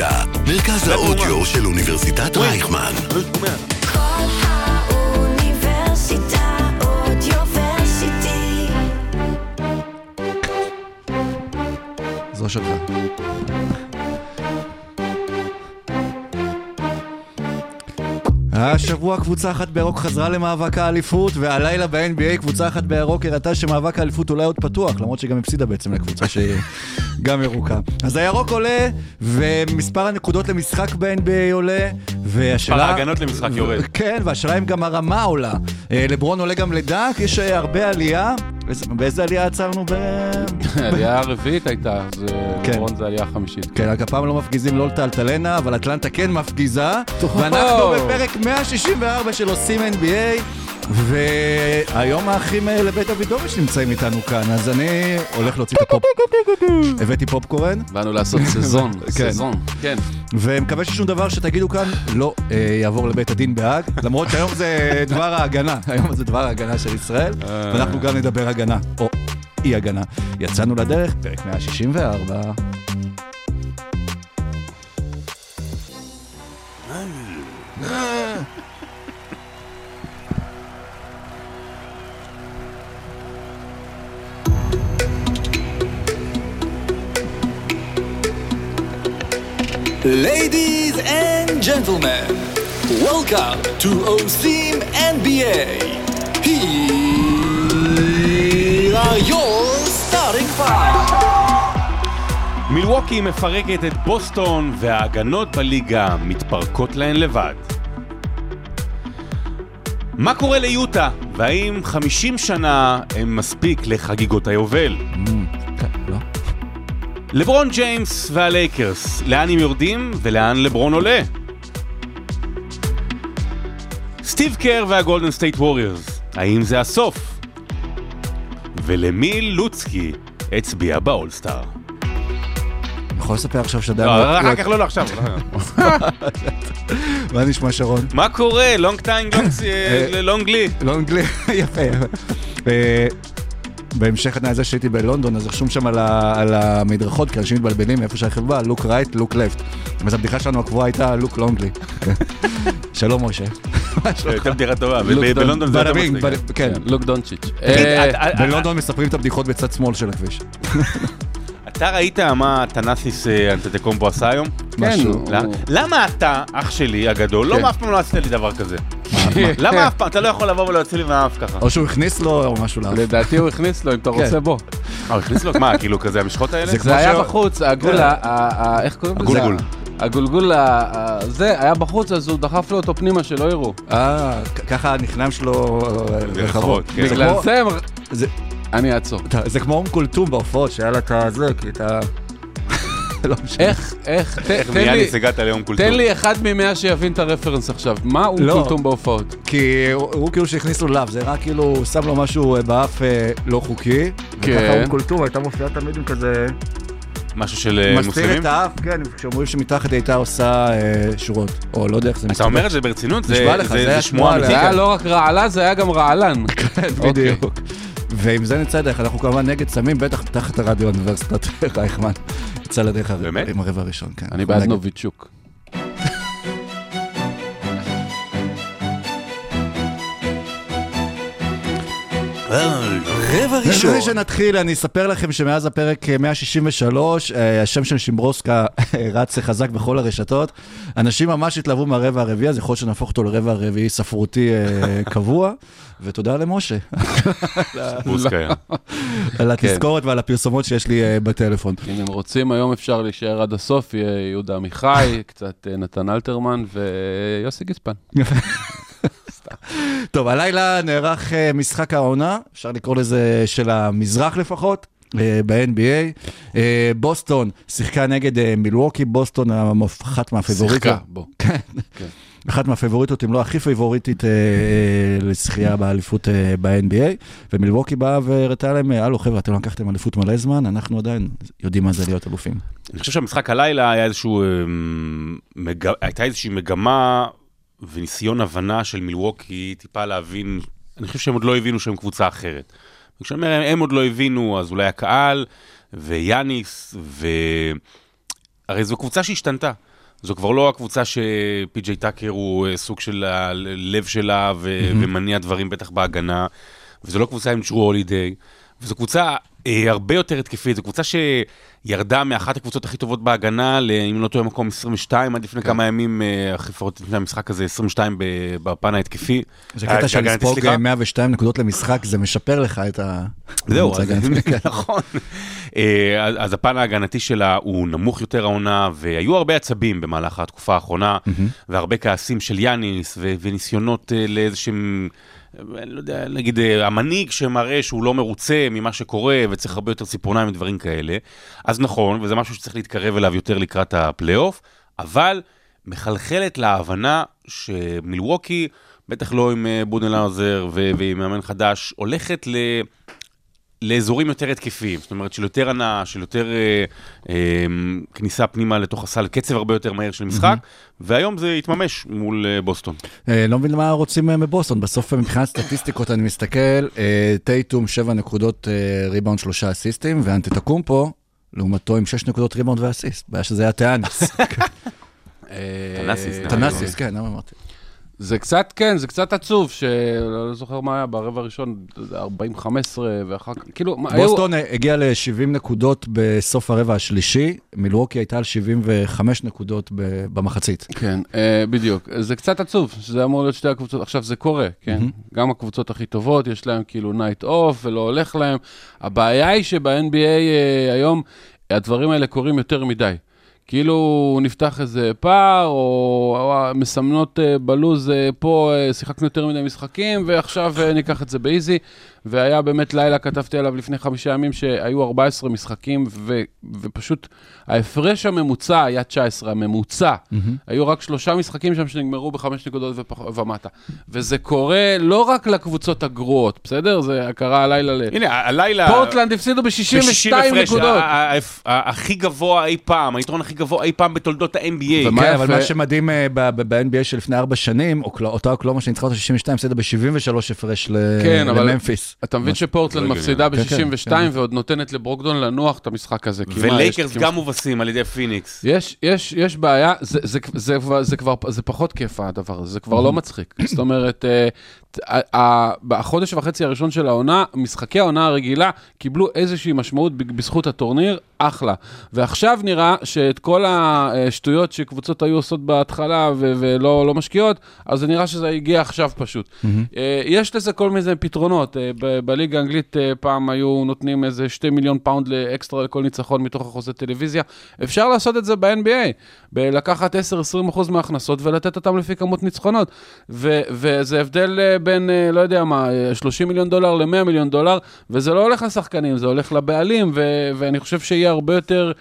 האוניברסיטה, מרכז האודיו של אוניברסיטת רייכמן. כל האוניברסיטה אודיוורסיטי. זו שלך. השבוע קבוצה אחת בירוק חזרה למאבק האליפות, והלילה ב-NBA קבוצה אחת בירוק הראתה שמאבק האליפות אולי עוד פתוח, למרות שגם הפסידה בעצם לקבוצה שהיא גם ירוקה. אז הירוק עולה, ומספר הנקודות למשחק ב-NBA עולה, והשאלה... מספר ההגנות למשחק יורד. כן, והשאלה אם גם הרמה עולה. אה, לברון עולה גם לדק, יש אה, הרבה עלייה. באיזה- עלייה עצרנו ב... העלייה הרביעית הייתה, זה כן. לברון זה העלייה החמישית. כן, רק הפעם לא מפגיזים לא לטלטלנה, אבל אטלנטה כן מפגיזה. ואנחנו בפרק 164 של עושים NBA, והיום האחים אה, לבית דוידוביץ' נמצאים איתנו כאן, אז אני הולך להוציא את הפופ... הבאתי פופקורן, באנו לעשות סזון, כן. סזון. כן. ומקווה ששום דבר שתגידו כאן לא אה, יעבור לבית הדין בהאג, למרות שהיום זה דבר ההגנה, היום זה דבר ההגנה של ישראל, ואנחנו גם נדבר הגנה, או אי הגנה. יצאנו לדרך, פרק 164. Ladies and gentlemen, welcome to OSIM NBA. Here are your starting five. מילווקי מפרקת את בוסטון וההגנות בליגה מתפרקות להן לבד. מה קורה ליוטה? והאם 50 שנה הם מספיק לחגיגות היובל? לא? לברון ג'יימס והלייקרס, לאן הם יורדים ולאן לברון עולה? סטיב קר והגולדן סטייט ווריורס, האם זה הסוף? ולמי לוצקי הצביע באולסטאר? יכול לספר עכשיו שאתה לא, יודע... אחר כך לא, לא עכשיו. מה נשמע שרון? מה קורה? long time, long לי. לא אנגלי, יפה. אה, בהמשך לזה שהייתי בלונדון, אז רשום שם על ה- על המדרכות, כי אנשים מתבלבלים מאיפה שהרכב בא, לוק רייט, לוק לפט. אז הבדיחה שלנו הקבועה הייתה לוק לונגלי. שלום משה. הייתה בדיחה טובה, בלונדון זה יותר מצחיק. כן. לוק דונצ'יץ'. תגיד, אה, את- את- בלונדון מספרים את הבדיחות בצד שמאל של הכביש. אתה ראית מה תנאסיס אה, אנטטקומבו עשה היום? כן, משהו. למה- אתה, אח שלי הגדול, כן. לא אף פעם לא עשית לי דבר כזה? למה אף פעם? אתה לא יכול לבוא ולהוציא לי מהאף ככה. או שהוא הכניס לו או משהו לאף. לדעתי הוא הכניס לו, אם אתה כן. רוצה בוא. אה, הוא הכניס לו? מה, כאילו כזה המשחות האלה? זה היה בחוץ, הגול, ה- איך קוראים לזה? הגולגול. הגולגול, ה- ה- זה היה בחוץ, אז הוא דחף לו אותו פנימה, שלא יראו. אה, ככה הנכניים שלו אה, זה רחבות. כן. בגלל כמו- זה הם... אני אעצור. זה כמו אום כולתום בהופעות, שהיה לה את הזה, כי אתה... לא משנה. איך, איך, איך תן לי, מיאניס הגעת ליום קולטור? תן לי אחד ממאה שיבין את הרפרנס עכשיו. מה הוא לא. קולטום בהופעות? כי הוא הוא כאילו שהכניס לו לאו, זה רק כאילו, הוא שם לו משהו אה, באף אה, לא חוקי. כן. וככה אום כולתום הייתה מופיעה תמיד עם כזה... משהו של אה, מסתיר מוסלמים? את האף, כן, כשאומרים שמתחת הייתה עושה אה, שורות. או לא יודע איך זה אתה אומר את זה ברצינות? זה- זה זה זה היה שמועה שמועה זה אמיתית? היה לא רק רעלה, זה היה גם רעלן. אוקיי. בדיוק. ועם זה נצא לדרך, אנחנו כמובן נגד סמים, בטח תחת הרדיו האוניברסיטת רייכמן. יצא לדרך? עם הרבע הראשון, כן. אני בעד. נוביצ'וק. רבע ראשון. לפני שנתחיל, אני אספר לכם שמאז הפרק אה, 163, אה, השם של שימברוסקה אה, רץ חזק בכל הרשתות. אנשים ממש התלהבו מהרבע הרביעי, אז יכול להיות שנהפוך אותו לרבע הרביעי ספרותי אה, קבוע. ותודה למשה. על התזכורת ועל הפרסומות שיש לי אה, בטלפון. אם הם רוצים, היום אפשר להישאר עד הסוף, יהיה יהודה עמיחי, קצת אה, נתן אלתרמן ויוסי גיספן. טוב, הלילה נערך אה, משחק העונה, אפשר לקרוא לזה של המזרח לפחות. ב-NBA. בוסטון שיחקה נגד מילווקי, בוסטון אחת מהפייבוריטות. שיחקה, בוא. כן. אחת מהפייבוריטות, אם לא הכי פייבוריטית אה, אה, לזכייה באליפות אה, ב-NBA, ומילווקי באה והראתה להם, הלו חבר'ה, אתם לקחתם אליפות מלא זמן, אנחנו עדיין יודעים מה זה להיות אלופים. אני חושב שהמשחק הלילה היה איזשהו, אמ. הייתה איזושהי מגמה וניסיון הבנה של מילווקי טיפה להבין, אני חושב שהם עוד לא הבינו שהם קבוצה אחרת. וכשאני אומר הם עוד לא הבינו, אז אולי הקהל ויאניס, ו... הרי זו קבוצה שהשתנתה. זו כבר לא הקבוצה שפי.ג'יי טאקר הוא אה, סוג של הלב שלה ו- ומניע דברים בטח בהגנה, וזו לא קבוצה עם ג'רו הולידיי, וזו קבוצה הרבה יותר התקפית, זו קבוצה שירדה מאחת הקבוצות הכי טובות בהגנה, אם לא טועה מקום 22, עד לפני כמה ימים, אה, הכי לפחות לפני המשחק הזה, 22 ב- בפן ההתקפי. זה אה, קטע של. אה, 102 נקודות למשחק, זה משפר לך את ה... זהו. כן. נכון. אה, אז- הפן ההגנתי שלה הוא נמוך יותר העונה, והיו הרבה עצבים במהלך התקופה האחרונה, והרבה כעסים של יאניס, וניסיונות אה, לאיזשהם... אני לא יודע, נגיד אה, המנהיג שמראה שהוא לא מרוצה ממה שקורה וצריך הרבה יותר ציפורניים ודברים כאלה. אז נכון, וזה משהו שצריך להתקרב אליו יותר לקראת הפלייאוף, אבל מחלחלת להבנה שמילווקי, בטח לא עם אה, בודנלאוזר ועם מאמן חדש, הולכת ל... לאזורים יותר התקפיים, זאת אומרת של יותר הנאה, של יותר אה, אה, כניסה פנימה לתוך הסל, קצב הרבה יותר מהיר של משחק, והיום זה יתממש מול אה, בוסטון. אה, לא מבין מה רוצים אה, מבוסטון, בסוף אה, מבחינת סטטיסטיקות אני מסתכל, אה, טייטום 7 נקודות אה, ריבאונד 3 אסיסטים, ואנטטקומפו, לעומתו עם 6 נקודות ריבאונד ואסיסט, בעיה שזה היה תאניס. תנאסיס. תנאסיס, כן, למה אמרתי? זה קצת, כן, זה קצת עצוב, שלא זוכר מה היה ברבע הראשון, 40-15, ואחר כך, כאילו, מה, היו- בוסטון הגיע ל-70 נקודות בסוף הרבע השלישי, מילווקי הייתה על 75 נקודות ב- במחצית. כן, אה, בדיוק. זה קצת עצוב, שזה אמור להיות שתי הקבוצות. עכשיו, זה קורה, כן? גם הקבוצות הכי טובות, יש להם כאילו night off ולא הולך להם. הבעיה היא שב-NBA אה, היום, הדברים האלה קורים יותר מדי. כאילו נפתח איזה פער, או, או מסמנות אה, ב loss אה, פה, אה, שיחקנו יותר מדי משחקים, ועכשיו ניקח את זה ב easy. והיה באמת לילה, כתבתי עליו לפני חמישה ימים, שהיו 14 משחקים, ו, ופשוט ההפרש הממוצע היה 19, הממוצע. היו רק שלושה משחקים שם שנגמרו בחמש נקודות ופח, ומטה. וזה קורה לא רק לקבוצות הגרועות, בסדר? זה קרה הלילה ל... הנה, הלילה... פורטלנד הפסידו ב-60 ב-62 הפרש, נקודות. ה- ה- ה- הכי גבוה אי פעם, היתרון הכי גבוה אי פעם בתולדות ה-NBA. כן, אבל? מה שמדהים אה, ב- ב- ב-NBA של לפני ארבע שנים, אותה אוקלומה שניצחה אותה 62, הפסידה ב-73 הפרש ל- אתה מבין שפורטלנד לא מפסידה הגיוני. כן, ב-62 כן. ועוד נותנת לברוגדון לנוח את המשחק הזה. ולייקרס גם מובסים על ידי פיניקס. יש, יש, יש בעיה, זה, זה, זה, כבר, זה פחות כיף הדבר הזה, זה כבר לא מצחיק. זאת אומרת, אה, בחודש וחצי הראשון של העונה, משחקי העונה הרגילה קיבלו איזושהי משמעות בזכות הטורניר, אחלה. ועכשיו נראה שאת כל השטויות שקבוצות היו עושות בהתחלה ולא לא משקיעות, אז זה נראה שזה הגיע עכשיו פשוט. אה, יש לזה כל מיני פתרונות. בליגה האנגלית אה, פעם היו נותנים איזה 2 מיליון פאונד לאקסטרה לכל ניצחון מתוך החוזה טלוויזיה. אפשר לעשות את זה ב-NBA, בלקחת 10-20% מההכנסות ולתת אותם לפי כמות ניצחונות. ו- וזה הבדל אה, בין, אה, לא יודע מה, אה, 30 מיליון דולר ל-100 מיליון דולר, וזה לא הולך לשחקנים, זה הולך לבעלים, ו- ואני חושב שיהיה הרבה יותר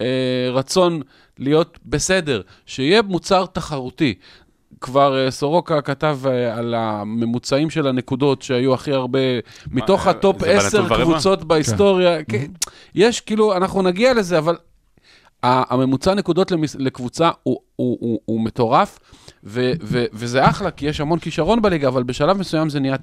אה, רצון להיות בסדר, שיהיה מוצר תחרותי. כבר אה, סורוקה כתב אה, על הממוצעים של הנקודות שהיו הכי הרבה, מתוך אה, הטופ זה בנתון 10 ורבע? קבוצות בהיסטוריה. כן. יש, כאילו, אנחנו נגיע לזה, אבל הממוצע נקודות לקבוצה הוא, הוא, הוא, הוא מטורף, ו, ו, וזה אחלה, כי יש המון כישרון בליגה, אבל בשלב מסוים זה נהיה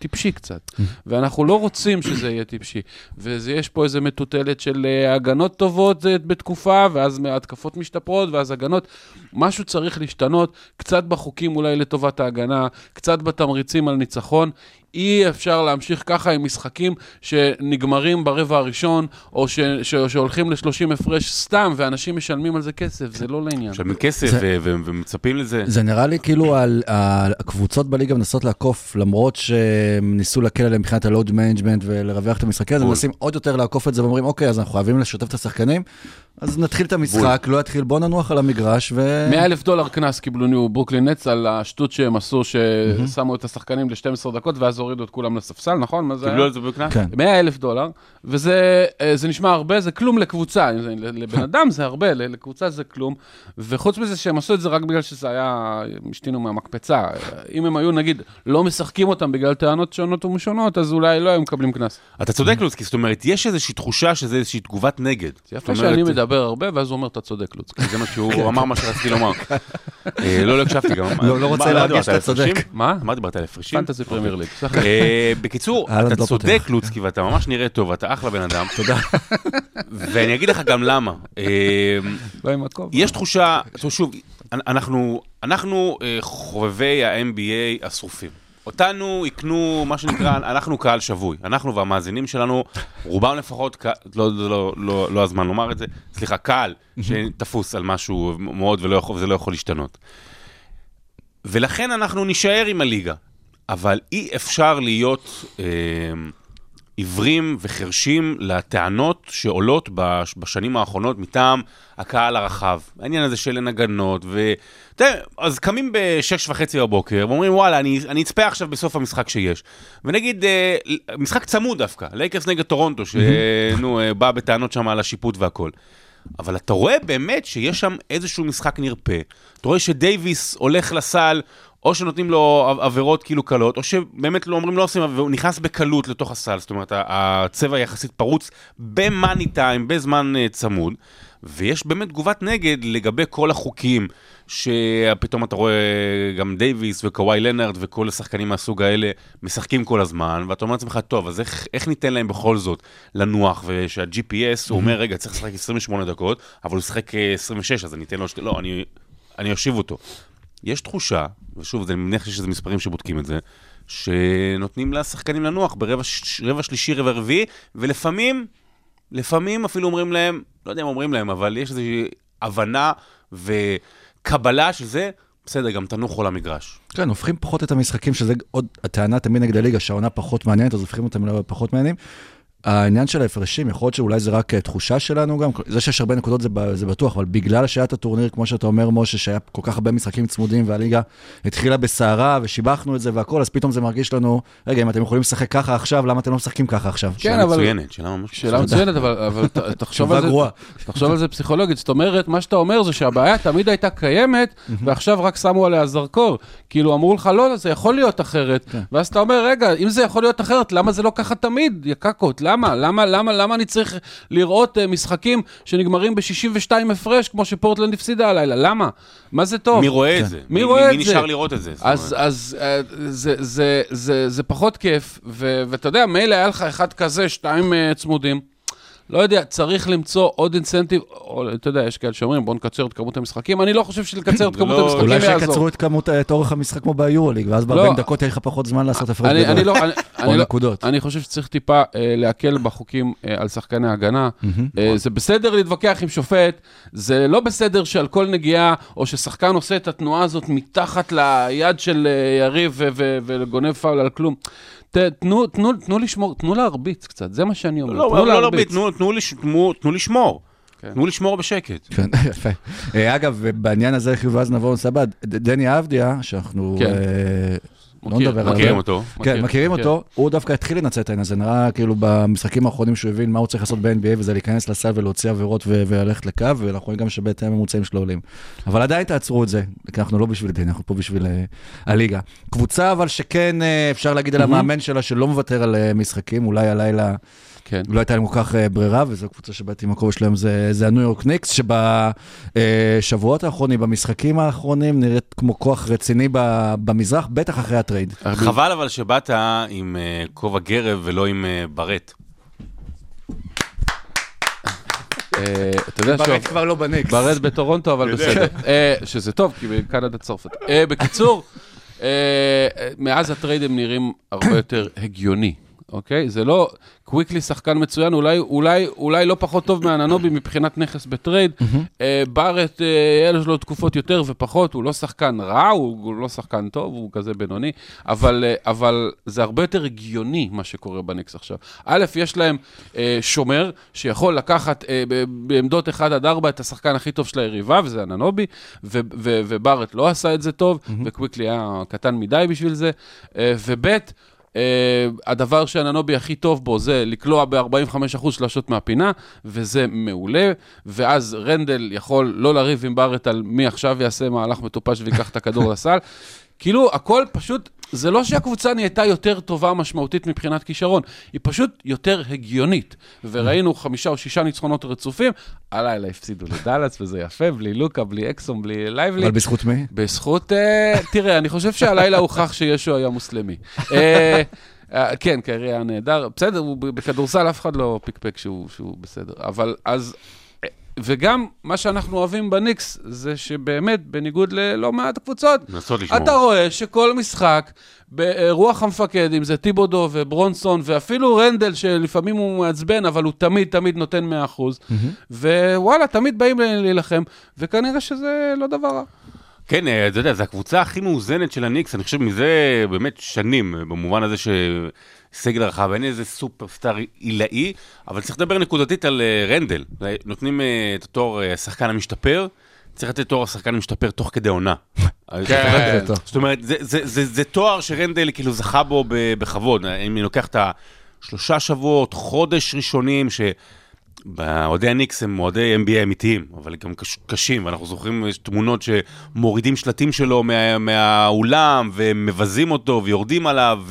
טיפשי קצת, ואנחנו לא רוצים שזה יהיה טיפשי. ויש פה איזה מטוטלת של אה, הגנות טובות בתקופה, ואז התקפות משתפרות, ואז הגנות. משהו צריך להשתנות, קצת בחוקים אולי לטובת ההגנה, קצת בתמריצים על ניצחון. אי אפשר להמשיך ככה עם משחקים שנגמרים ברבע הראשון, או ש, ש, שהולכים ל-30 הפרש סתם, ואנשים משלמים על זה כסף, זה לא לעניין. משלמים כסף זה- ו- ו- ומצפים לזה. זה נראה לי כאילו על- על- הקבוצות בליגה מנסות לעקוף, למרות שהם ניסו להקל עליהם מבחינת ה load management ולרווח את המשחקים, אז הם בול. מנסים עוד יותר לעקוף את זה ואומרים, אוקיי, אז אנחנו חייבים לשתף את השחקנים, אז נתחיל את המשחק, לא יתחיל, בוא ננוח על המגרש ו... 100 אלף דולר קנס קיבלו ניו ברוקלין נץ על השטות שהם עשו, ששמו את השחקנים ל-12 דקות, ואז הורידו את כולם לספסל, נכון? מה זה קיבלו? על זה בקנס? כן. 100 אלף דולר, וזה אה, זה נשמע הרבה, זה כלום לקבוצה, לבן אדם זה הרבה, לקבוצה זה כלום, וחוץ מזה שהם עשו את זה רק בגלל שזה היה, הם השתינו מהמקפצה, אם הם היו נגיד לא משחקים אותם בגלל טענות שונות ומשונות, אז אולי לא היו מקבלים קנס. אתה צודק, לוסקי, זאת אומרת, יש איזושהי תחושה שזה איזושהי תגובת נגד. זה יפה שאני מדבר הרבה, ואז הוא אומר, אתה צודק, לוצקי. זה מה שהוא אמר מה שרציתי לומר. אה, לא, לא הקשבתי גם. לא, לא רוצה להרגיש שאתה צודק. מה? מה דיברת על הפרשים? פנטזי פרמייר ליג. אה, בקיצור, אתה לא צודק. לוצקי, ואתה ממש נראה טוב, אתה אחלה בן אדם. תודה. ואני אגיד לך גם למה. אה, בא עם הכובע. יש תחושה, שוב, אנחנו, אנחנו אה, חובבי ה-NBA השרופים. אותנו יקנו, מה שנקרא, אנחנו קהל שבוי. אנחנו והמאזינים שלנו, רובם לפחות, לא, לא, לא, לא, לא הזמן לומר את זה, סליחה, קהל שתפוס על משהו מאוד ולא יכול, וזה לא יכול להשתנות. ולכן אנחנו נישאר עם הליגה. אבל אי אפשר להיות אה, עיוורים וחרשים לטענות שעולות בש, בשנים האחרונות מטעם הקהל הרחב. העניין הזה של הנגנות, ו... אתה יודע, אז קמים בשש וחצי בבוקר ואומרים, וואלה, אני, אני אצפה עכשיו בסוף המשחק שיש. ונגיד, אה, משחק צמוד דווקא, לייקרס נגד טורונטו, שנו, אה, בא בטענות שם על השיפוט והכל. אבל אתה רואה באמת שיש שם איזשהו משחק נרפה. אתה רואה שדייוויס הולך לסל, או שנותנים לו עב- עבירות כאילו קלות, או שבאמת לא אומרים לא עושים, והוא נכנס בקלות לתוך הסל. זאת אומרת, הצבע יחסית פרוץ במאני טיים, בזמן אה, צמוד. ויש באמת תגובת נגד לגבי כל החוקים, שפתאום אתה רואה גם דייוויס וקוואי לנארד וכל השחקנים מהסוג האלה משחקים כל הזמן, ואתה אומר לעצמך, טוב, אז איך, איך ניתן להם בכל זאת לנוח, ושה-GPS, הוא אומר, רגע, צריך לשחק 28 דקות, אבל הוא שיחק אה, 26, אז אני אתן לו... לא, אני, אני אושיב אותו. יש תחושה, ושוב, אני מניח שיש איזה מספרים שבודקים את זה, שנותנים לשחקנים לנוח ברבע ש- רבע שלישי, רבע רביעי, ולפעמים, לפעמים אפילו אומרים להם, לא יודע אם אומרים להם, אבל יש איזושהי הבנה וקבלה של זה, בסדר, גם תנוחו למגרש. כן, הופכים פחות את המשחקים, שזה עוד הטענה תמיד נגד הליגה, שהעונה פחות מעניינת, אז הופכים אותם לפחות מעניינים. העניין של ההפרשים, יכול להיות שאולי זה רק אה, תחושה שלנו גם, זה שיש הרבה נקודות זה, זה בטוח, אבל בגלל שהיה את הטורניר, כמו שאתה אומר, משה, שהיה כל כך הרבה משחקים צמודים, והליגה התחילה בסערה, ושיבחנו את זה והכל, אז פתאום זה מרגיש לנו, רגע, אם אתם יכולים לשחק ככה עכשיו, למה אתם לא משחקים ככה עכשיו? כן, שאלה אבל- מצוינת, שאלה ממש שאלה מצוינת, אבל, אבל תחשוב על זה. תחשוב על זה פסיכולוגית. זאת אומרת, מה שאתה אומר זה שהבעיה תמיד הייתה קיימת, ועכשיו רק שמו עליה זרקור. כאילו, אמרו לך, לא, זה יכול להיות אחרת. ואז אתה אומר, רגע, אם זה יכול להיות אחרת, למה זה לא ככה תמיד, יא קקות? למה? למה, למה, למה אני צריך לראות uh, משחקים שנגמרים ב-62 הפרש, כמו שפורטלנד הפסידה הלילה? למה? מה זה טוב? מי רואה את זה? מי רואה את מי זה? נשאר לראות את זה? זאת אז, אומרת. אז אה, זה, זה, זה, זה פחות כיף, ואתה יודע, מילא היה לך אחד כזה, שתיים אה, צמודים. לא יודע, צריך למצוא עוד אינסנטיב, או אתה יודע, יש כאלה שאומרים, בוא נקצר את כמות המשחקים, אני לא חושב שלקצר את כמות לא- המשחקים אולי יעזור. שיקצרו את כמות, את אורך המשחק כמו ביורוליג, ואז ב-40 לא. דקות יהיה לך פחות זמן לעשות אני, גדול. לא, לא, נקודות. אני חושב שצריך טיפה אה, להקל בחוקים אה, על שחקני הגנה. אה, זה בסדר להתווכח עם שופט, זה לא בסדר שעל כל נגיעה, או ששחקן עושה את התנועה הזאת מתחת ליד של אה, יריב וגונב פאול על כלום. ת, תנו, תנו, תנו לשמור, תנו להרביץ קצת, זה מה שאני אומר. לא, תנו לא, לא, להרביץ. תנו- תנו תנו- תנו לשמור. כן. תנו לשמור בשקט. כן, יפה. אה, אגב, בעניין הזה, חיוב, ואז נעבור לסבא, ד- דני אבדיה, שאנחנו כן. לא נדבר עליו. מכירים אותו. כן, מכירים מכיר. אותו, הוא דווקא התחיל לנצל את העניין הזה, נראה כאילו במשחקים האחרונים שהוא הבין מה הוא צריך לעשות ב-NBA, וזה להיכנס לסל ולהוציא עבירות וללכת לקו, ואנחנו רואים גם שבהתאם הממוצעים שלו עולים. אבל עדיין תעצרו את זה, כי אנחנו לא בשביל דין, אנחנו פה בשביל אה, הליגה. קבוצה אבל שכן אה, אפשר להגיד על המאמן שלה שלא מוותר על אה, משחקים, אולי הלילה כן. לא הייתה להם כל כך אה, ברירה, וזו קבוצה שבאתי עם הכובע שלהם, זה, זה הניו יורק ניקס, שבשבועות האחרונים, במשחקים האחרונים, נראית כמו כוח רציני ב- במזרח, בטח אחרי ה trade. חבל אבל שבאת עם אה, כובע גרב ולא עם אה, ברט. אה, אתה יודע שוב, כבר לא בניקס. ברט בטורונטו, אבל בסדר. אה, שזה טוב, כי בקנדה צרפת. אה, בקיצור, אה, אה, מאז ה trade הם נראים הרבה יותר הגיוני, אוקיי? זה לא... קוויקלי שחקן מצוין, אולי, אולי, אולי לא פחות טוב מאנונובי מבחינת נכס ב trade. אה, בארט, אה, יש לו תקופות יותר ופחות, הוא לא שחקן רע, הוא, הוא לא שחקן טוב, הוא כזה בינוני, אבל, אה, אבל זה הרבה יותר הגיוני מה שקורה בניקס עכשיו. א', יש להם אה, שומר שיכול לקחת אה, בעמדות 1 עד 4 את השחקן הכי טוב של היריבה, וזה הננובי, ו- ו- ובארט לא עשה את זה טוב, וקוויקלי היה קטן מדי בשביל זה, אה, וב', Uh, הדבר שהננובי הכי טוב בו זה לקלוע ב-45% שלשות מהפינה, וזה מעולה, ואז רנדל יכול לא לריב עם בארט על מי עכשיו יעשה מהלך מטופש ויקח את הכדור לסל. כאילו, הכל פשוט, זה לא שהקבוצה נהייתה יותר טובה משמעותית מבחינת כישרון, היא פשוט יותר הגיונית. וראינו חמישה או שישה ניצחונות רצופים, הלילה הפסידו לדאלאס, וזה יפה, בלי לוקה, בלי אקסום, בלי לייבלי. אבל בזכות מי? בזכות, אה, תראה, אני חושב שהלילה הוכח שישו היה מוסלמי. אה, אה, כן, קרי היה נהדר. בסדר, בכדורסל אף אחד לא פיקפק שהוא, שהוא בסדר. אבל אז... וגם מה שאנחנו אוהבים בניקס, זה שבאמת, בניגוד ללא מעט קבוצות. אתה רואה שכל משחק, ברוח המפקד, אם זה טיבודו וברונסון, ואפילו רנדל, שלפעמים הוא מעצבן, אבל הוא תמיד תמיד נותן 100%, ווואלה, תמיד באים להילחם, וכנראה שזה לא דבר רע. כן, אה, אתה יודע, זו הקבוצה הכי מאוזנת של הניקס, אני חושב מזה באמת שנים, במובן הזה שסגל רחב, אין איזה סופרסטאר עילאי, אבל צריך לדבר נקודתית על אה, רנדל. נותנים אה, את התואר אה, השחקן המשתפר, צריך לתת תואר השחקן המשתפר תוך כדי עונה. כן. זאת אומרת, זה, תואר שרנדל כאילו זכה בו בכבוד. אם אני לוקח את השלושה שבועות, חודש ראשונים, ש... אוהדי הניקס הם אוהדי NBA אמיתיים, אבל גם קש, קשים, ואנחנו זוכרים, תמונות שמורידים שלטים שלו מה, מהאולם, ומבזים אותו, ויורדים עליו,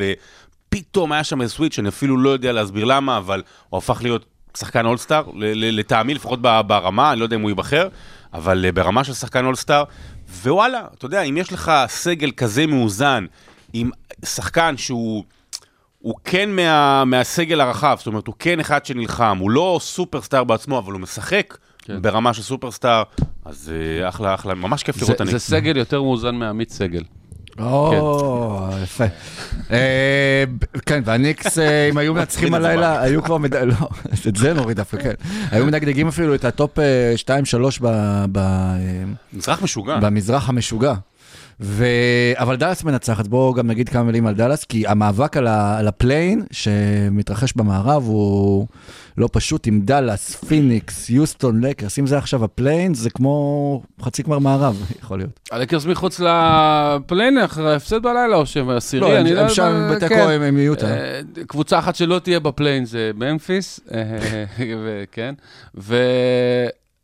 ופתאום היה שם איזה סוויץ', אני אפילו לא יודע להסביר למה, אבל הוא הפך להיות שחקן אולסטאר, לטעמי, לפחות ברמה, אני לא יודע אם הוא ייבחר, אבל אה, ברמה של שחקן אולסטאר, ווואלה, אתה יודע, אם יש לך סגל כזה מאוזן, עם שחקן שהוא... הוא כן מה, מהסגל הרחב, זאת אומרת, הוא כן אחד שנלחם, הוא לא סופרסטאר בעצמו, אבל הוא משחק כן. ברמה של סופרסטאר, אז אה, אחלה, אחלה, ממש כיף לראות את זה. סגל יותר מאוזן מעמית סגל. או, יפה. אה, כן, והניקס, אה, אם היו מנצחים את זה הלילה, היו כבר, לא, את זה נוריד דווקא, כן. היו מדגדגים אפילו את ה top 2-3 מזרח משוגע. במזרח המשוגע. ו... אבל דאלאס מנצחת, בואו גם נגיד כמה מילים על דאלאס, כי המאבק על, ה... על ה play-in שמתרחש במערב הוא לא פשוט, עם דאלאס, פיניקס, יוסטון, לקרס, אם זה עכשיו ה play-in, זה כמו חצי גמר מערב, יכול להיות. הלקרס מחוץ ל play-in אחרי ההפסד בלילה, או שהם עשירי? לא, אני הם, הם שם כן. בתיקו הם הם יהיו אותם. אה, קבוצה אחת שלא תהיה בפליין זה ממפיס, אה, וכן,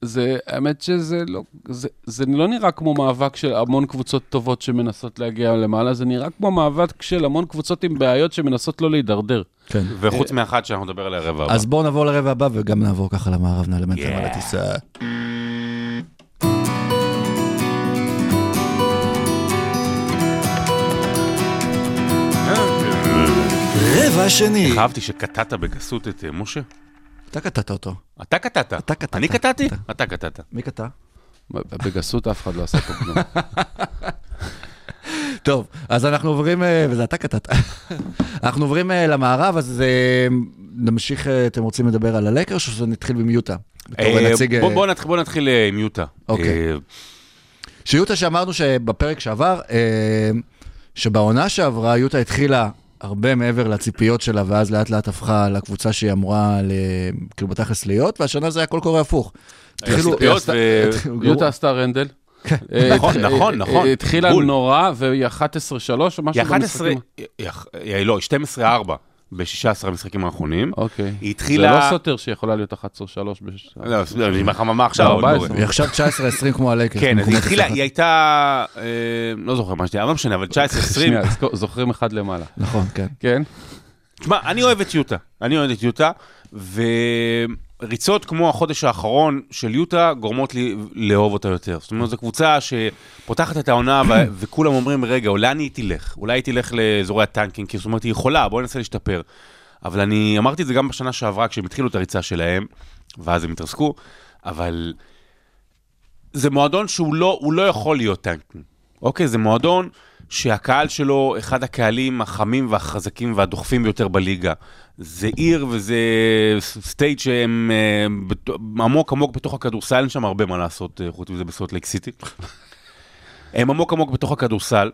וזה, האמת שזה לא, זה, זה לא נראה כמו מאבק של המון קבוצות טובות שמנסות להגיע למעלה, זה נראה כמו מאבק של המון קבוצות עם בעיות שמנסות לא להידרדר. כן. וחוץ מאחת שאנחנו נדבר עליה רבע הבא. אז בואו נעבור לרבע הבא וגם נעבור ככה למערב, נעלם את זה Yeah. על הטיסה. רבע שני. איך אהבתי שקטעת בגסות את אה, משה? אתה קטעת אותו. אתה קטעת. אתה קטעת. אני קטעתי? אתה. קטעת. מי קטע? בגסות אף אחד לא עשה פה כלום. טוב, אז אנחנו עוברים, אה, וזה אתה קטעת. אנחנו עוברים אה, למערב, אז אה, נמשיך, אתם רוצים לדבר על הלקרס, או שנתחיל במיוטה? בתור אה, נציג, אה, בוא- בוא נתחיל- עם יוטה. אוקיי. שיוטה שאמרנו שבפרק שעבר, שבעונה שעברה יוטה התחילה הרבה מעבר לציפיות שלה, ואז לאט לאט הפכה לקבוצה שהיא אמורה, כאילו בתכלס להיות, והשנה זה היה קול קורא הפוך. התחילו- ציפיות ו- יוטה עשתה רנדל. אה, נכון, נכון, אה, נכון. אה, התחילה. נורא, והיא 11-3 או משהו היא 11, במשחקים. היא- היא- לא, 12-4 ב-16 המשחקים האחרונים. אוקיי. היא התחילה... זה לא סותר שיכולה להיות 11-3 בש... לא, אני אומר לך מה עכשיו, 14. קורה. היא עכשיו 19-20 כמו הלקרס. כן, אז היא התחילה. היא הייתה, אה, לא זוכר מה שתהיה, לא משנה, אבל 19-20. שנייה, זוכרים אחד למעלה. נכון, כן. כן? תשמע, אני אוהב את יוטה, אני אוהב את יוטה, וריצות כמו החודש האחרון של יוטה גורמות לי לאהוב אותה יותר. זאת אומרת, זו קבוצה שפותחת את העונה ו- וכולם אומרים, רגע, אולי אני תלך? אולי היא תלך לאזורי הטנקים, כי זאת אומרת, היא יכולה, בואי ננסה להשתפר. אבל אני אמרתי את זה גם בשנה שעברה, כשהם התחילו את הריצה שלהם, ואז הם התרסקו, אבל זה מועדון שהוא לא, לא יכול להיות tanking. אוקיי, זה מועדון שהקהל שלו אחד הקהלים החמים והחזקים והדוחפים ביותר בליגה. זה עיר וזה state שהם אה, עמוק עמוק בתוך הכדורסל, אין שם הרבה מה לעשות אה, חוץ מזה בסולט לייק סיטי. הם עמוק עמוק בתוך הכדורסל.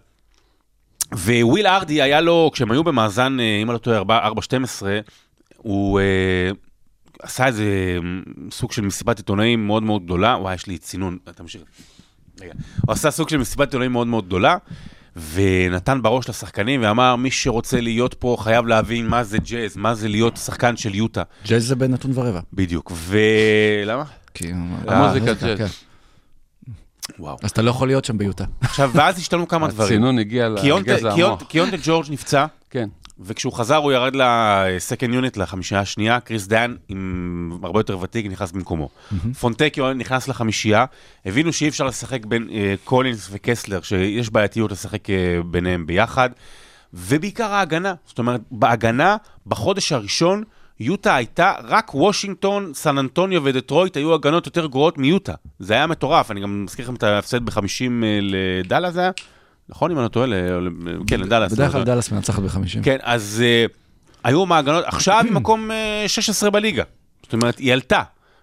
וויל הארדי היה לו, כשהם היו במאזן, אה, אם אני לא טועה, 4-12, הוא אה, עשה איזה סוג של מסיבת עיתונאים מאוד מאוד גדולה. וואי, יש לי צינון, תמשיך. רגע. הוא עשה סוג של מסיבת עיתונאים מאוד מאוד גדולה, ונתן בראש לשחקנים ואמר, מי שרוצה להיות פה חייב להבין מה זה ג'אז, מה זה להיות שחקן של יוטה. ג'אז זה בנתון ורבע. בדיוק. ולמה? כי- המוזיקה אה, ג'אז. כן. וואו. אז אתה לא יכול להיות שם ביוטה. עכשיו, ואז השתנו כמה דברים. הצינון הגיע לגזע המוח. קיונטה ג'ורג' נפצע, כן. וכשהוא חזר הוא ירד ל second unit, לחמישייה השנייה, קריס דאן, עם הרבה יותר ותיק, נכנס במקומו. פונטקיו נכנס לחמישייה, הבינו שאי אפשר לשחק בין אה, קולינס וקסלר, שיש בעייתיות לשחק אה, ביניהם ביחד, ובעיקר ההגנה. זאת אומרת, בהגנה, בחודש הראשון, יוטה הייתה, רק וושינגטון, סן אנטוניו ודטרויט היו הגנות יותר גרועות מיוטה. זה היה מטורף, אני גם מזכיר לכם את ההפסד ב-50 לדאלה זה היה? נכון, אם אני לא טועה? כן, לדאלאס. בדרך לא כלל. דאלאס מנצחת ב-50. כן, אז uh, היו מעגנות, עכשיו היא מקום uh, 16 בליגה. זאת אומרת, היא עלתה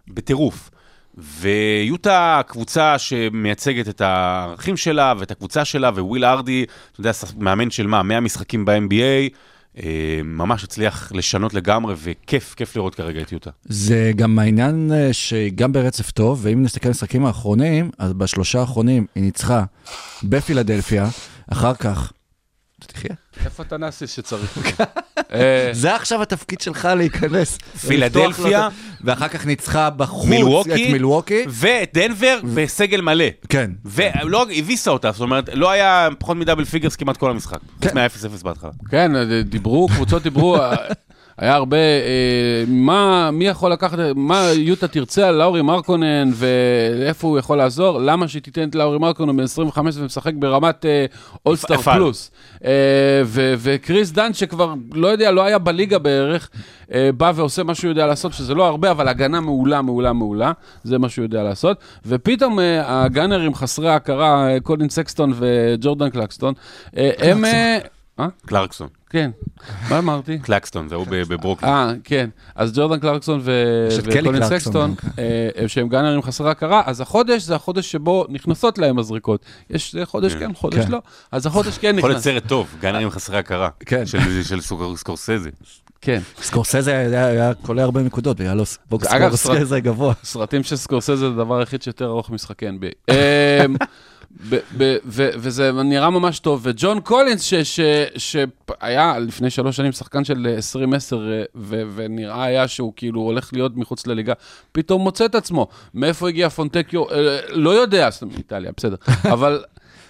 בטירוף. ויוטה קבוצה שמייצגת את הערכים שלה ואת הקבוצה שלה, וויל ארדי, אתה יודע, מאמן של מה, 100 משחקים ב-NBA, ממש הצליח לשנות לגמרי, וכיף, כיף לראות כרגע את יוטה. זה גם העניין אה, שגם ברצף טוב, ואם נסתכל על המשחקים האחרונים, אז בשלושה האחרונים היא ניצחה בפילדלפיה, אחר כך... תחיה. איפה אתה נאסיס שצריך? אה, זה עכשיו התפקיד שלך להיכנס. פילדלפיה. ואחר כך ניצחה בחוץ מילווקי. את מילווקי. ואת דנבר בסגל מלא. כן. ולא, הביסה אותה, זאת אומרת, לא היה פחות מ double figures כמעט כל המשחק. כן. חוץ מה-0-0 בהתחלה. כן, דיברו, קבוצות דיברו, אה, היה הרבה, אה, מה, מי יכול לקחת, מה יוטה תרצה על לאורי מרקונן ואיפה הוא יכול לעזור, למה שהיא תיתן את לאורי מרקונן בן 25 ומשחק ברמת אה, all-star יפעל. פלוס. אה, ו- וקריס דאן שכבר, לא יודע, לא היה בליגה בערך, אה, בא ועושה מה שהוא יודע לעשות, שזה לא הרבה, אבל הגנה מעולה, מעולה, מעולה, זה מה שהוא יודע לעשות. ופתאום אה, הגאנרים חסרי ההכרה, אה, קולין סקסטון וג'ורדן קלקסטון, אה, הם... אה, אה? קלרקסון. כן. מה אמרתי? קלקסטון, זה הוא ב- בברוקלין. אה, כן. אז ג'ורדן קלרקסון קלי וקולין סקסטון, כן. אה, שהם גאנרים חסרי הכרה, אז החודש זה החודש שבו נכנסות להם הזריקות. יש חודש כן. כן, חודש כן. לא. אז החודש כן יכול להיות נכנס. סרט טוב, גאנרים חסרי הכרה. כן. של- סקורסזה. כן. סקורסזה היה- היה קולע הרבה נקודות, בגלל לו סקורסזה גבוה. סרטים של סקורסזה זה הדבר היחיד שיותר ארוך משחקי NBA. ב- ב- ו- וזה נראה ממש טוב, וג'ון קולינס, ש- ש- שהיה לפני שלוש שנים שחקן של 2010, אה, ו- ונראה היה שהוא כאילו הולך להיות מחוץ לליגה, פתאום מוצא את עצמו. מאיפה הגיע פונטקיו? אה, לא יודע, סתם, איטליה, בסדר. אבל,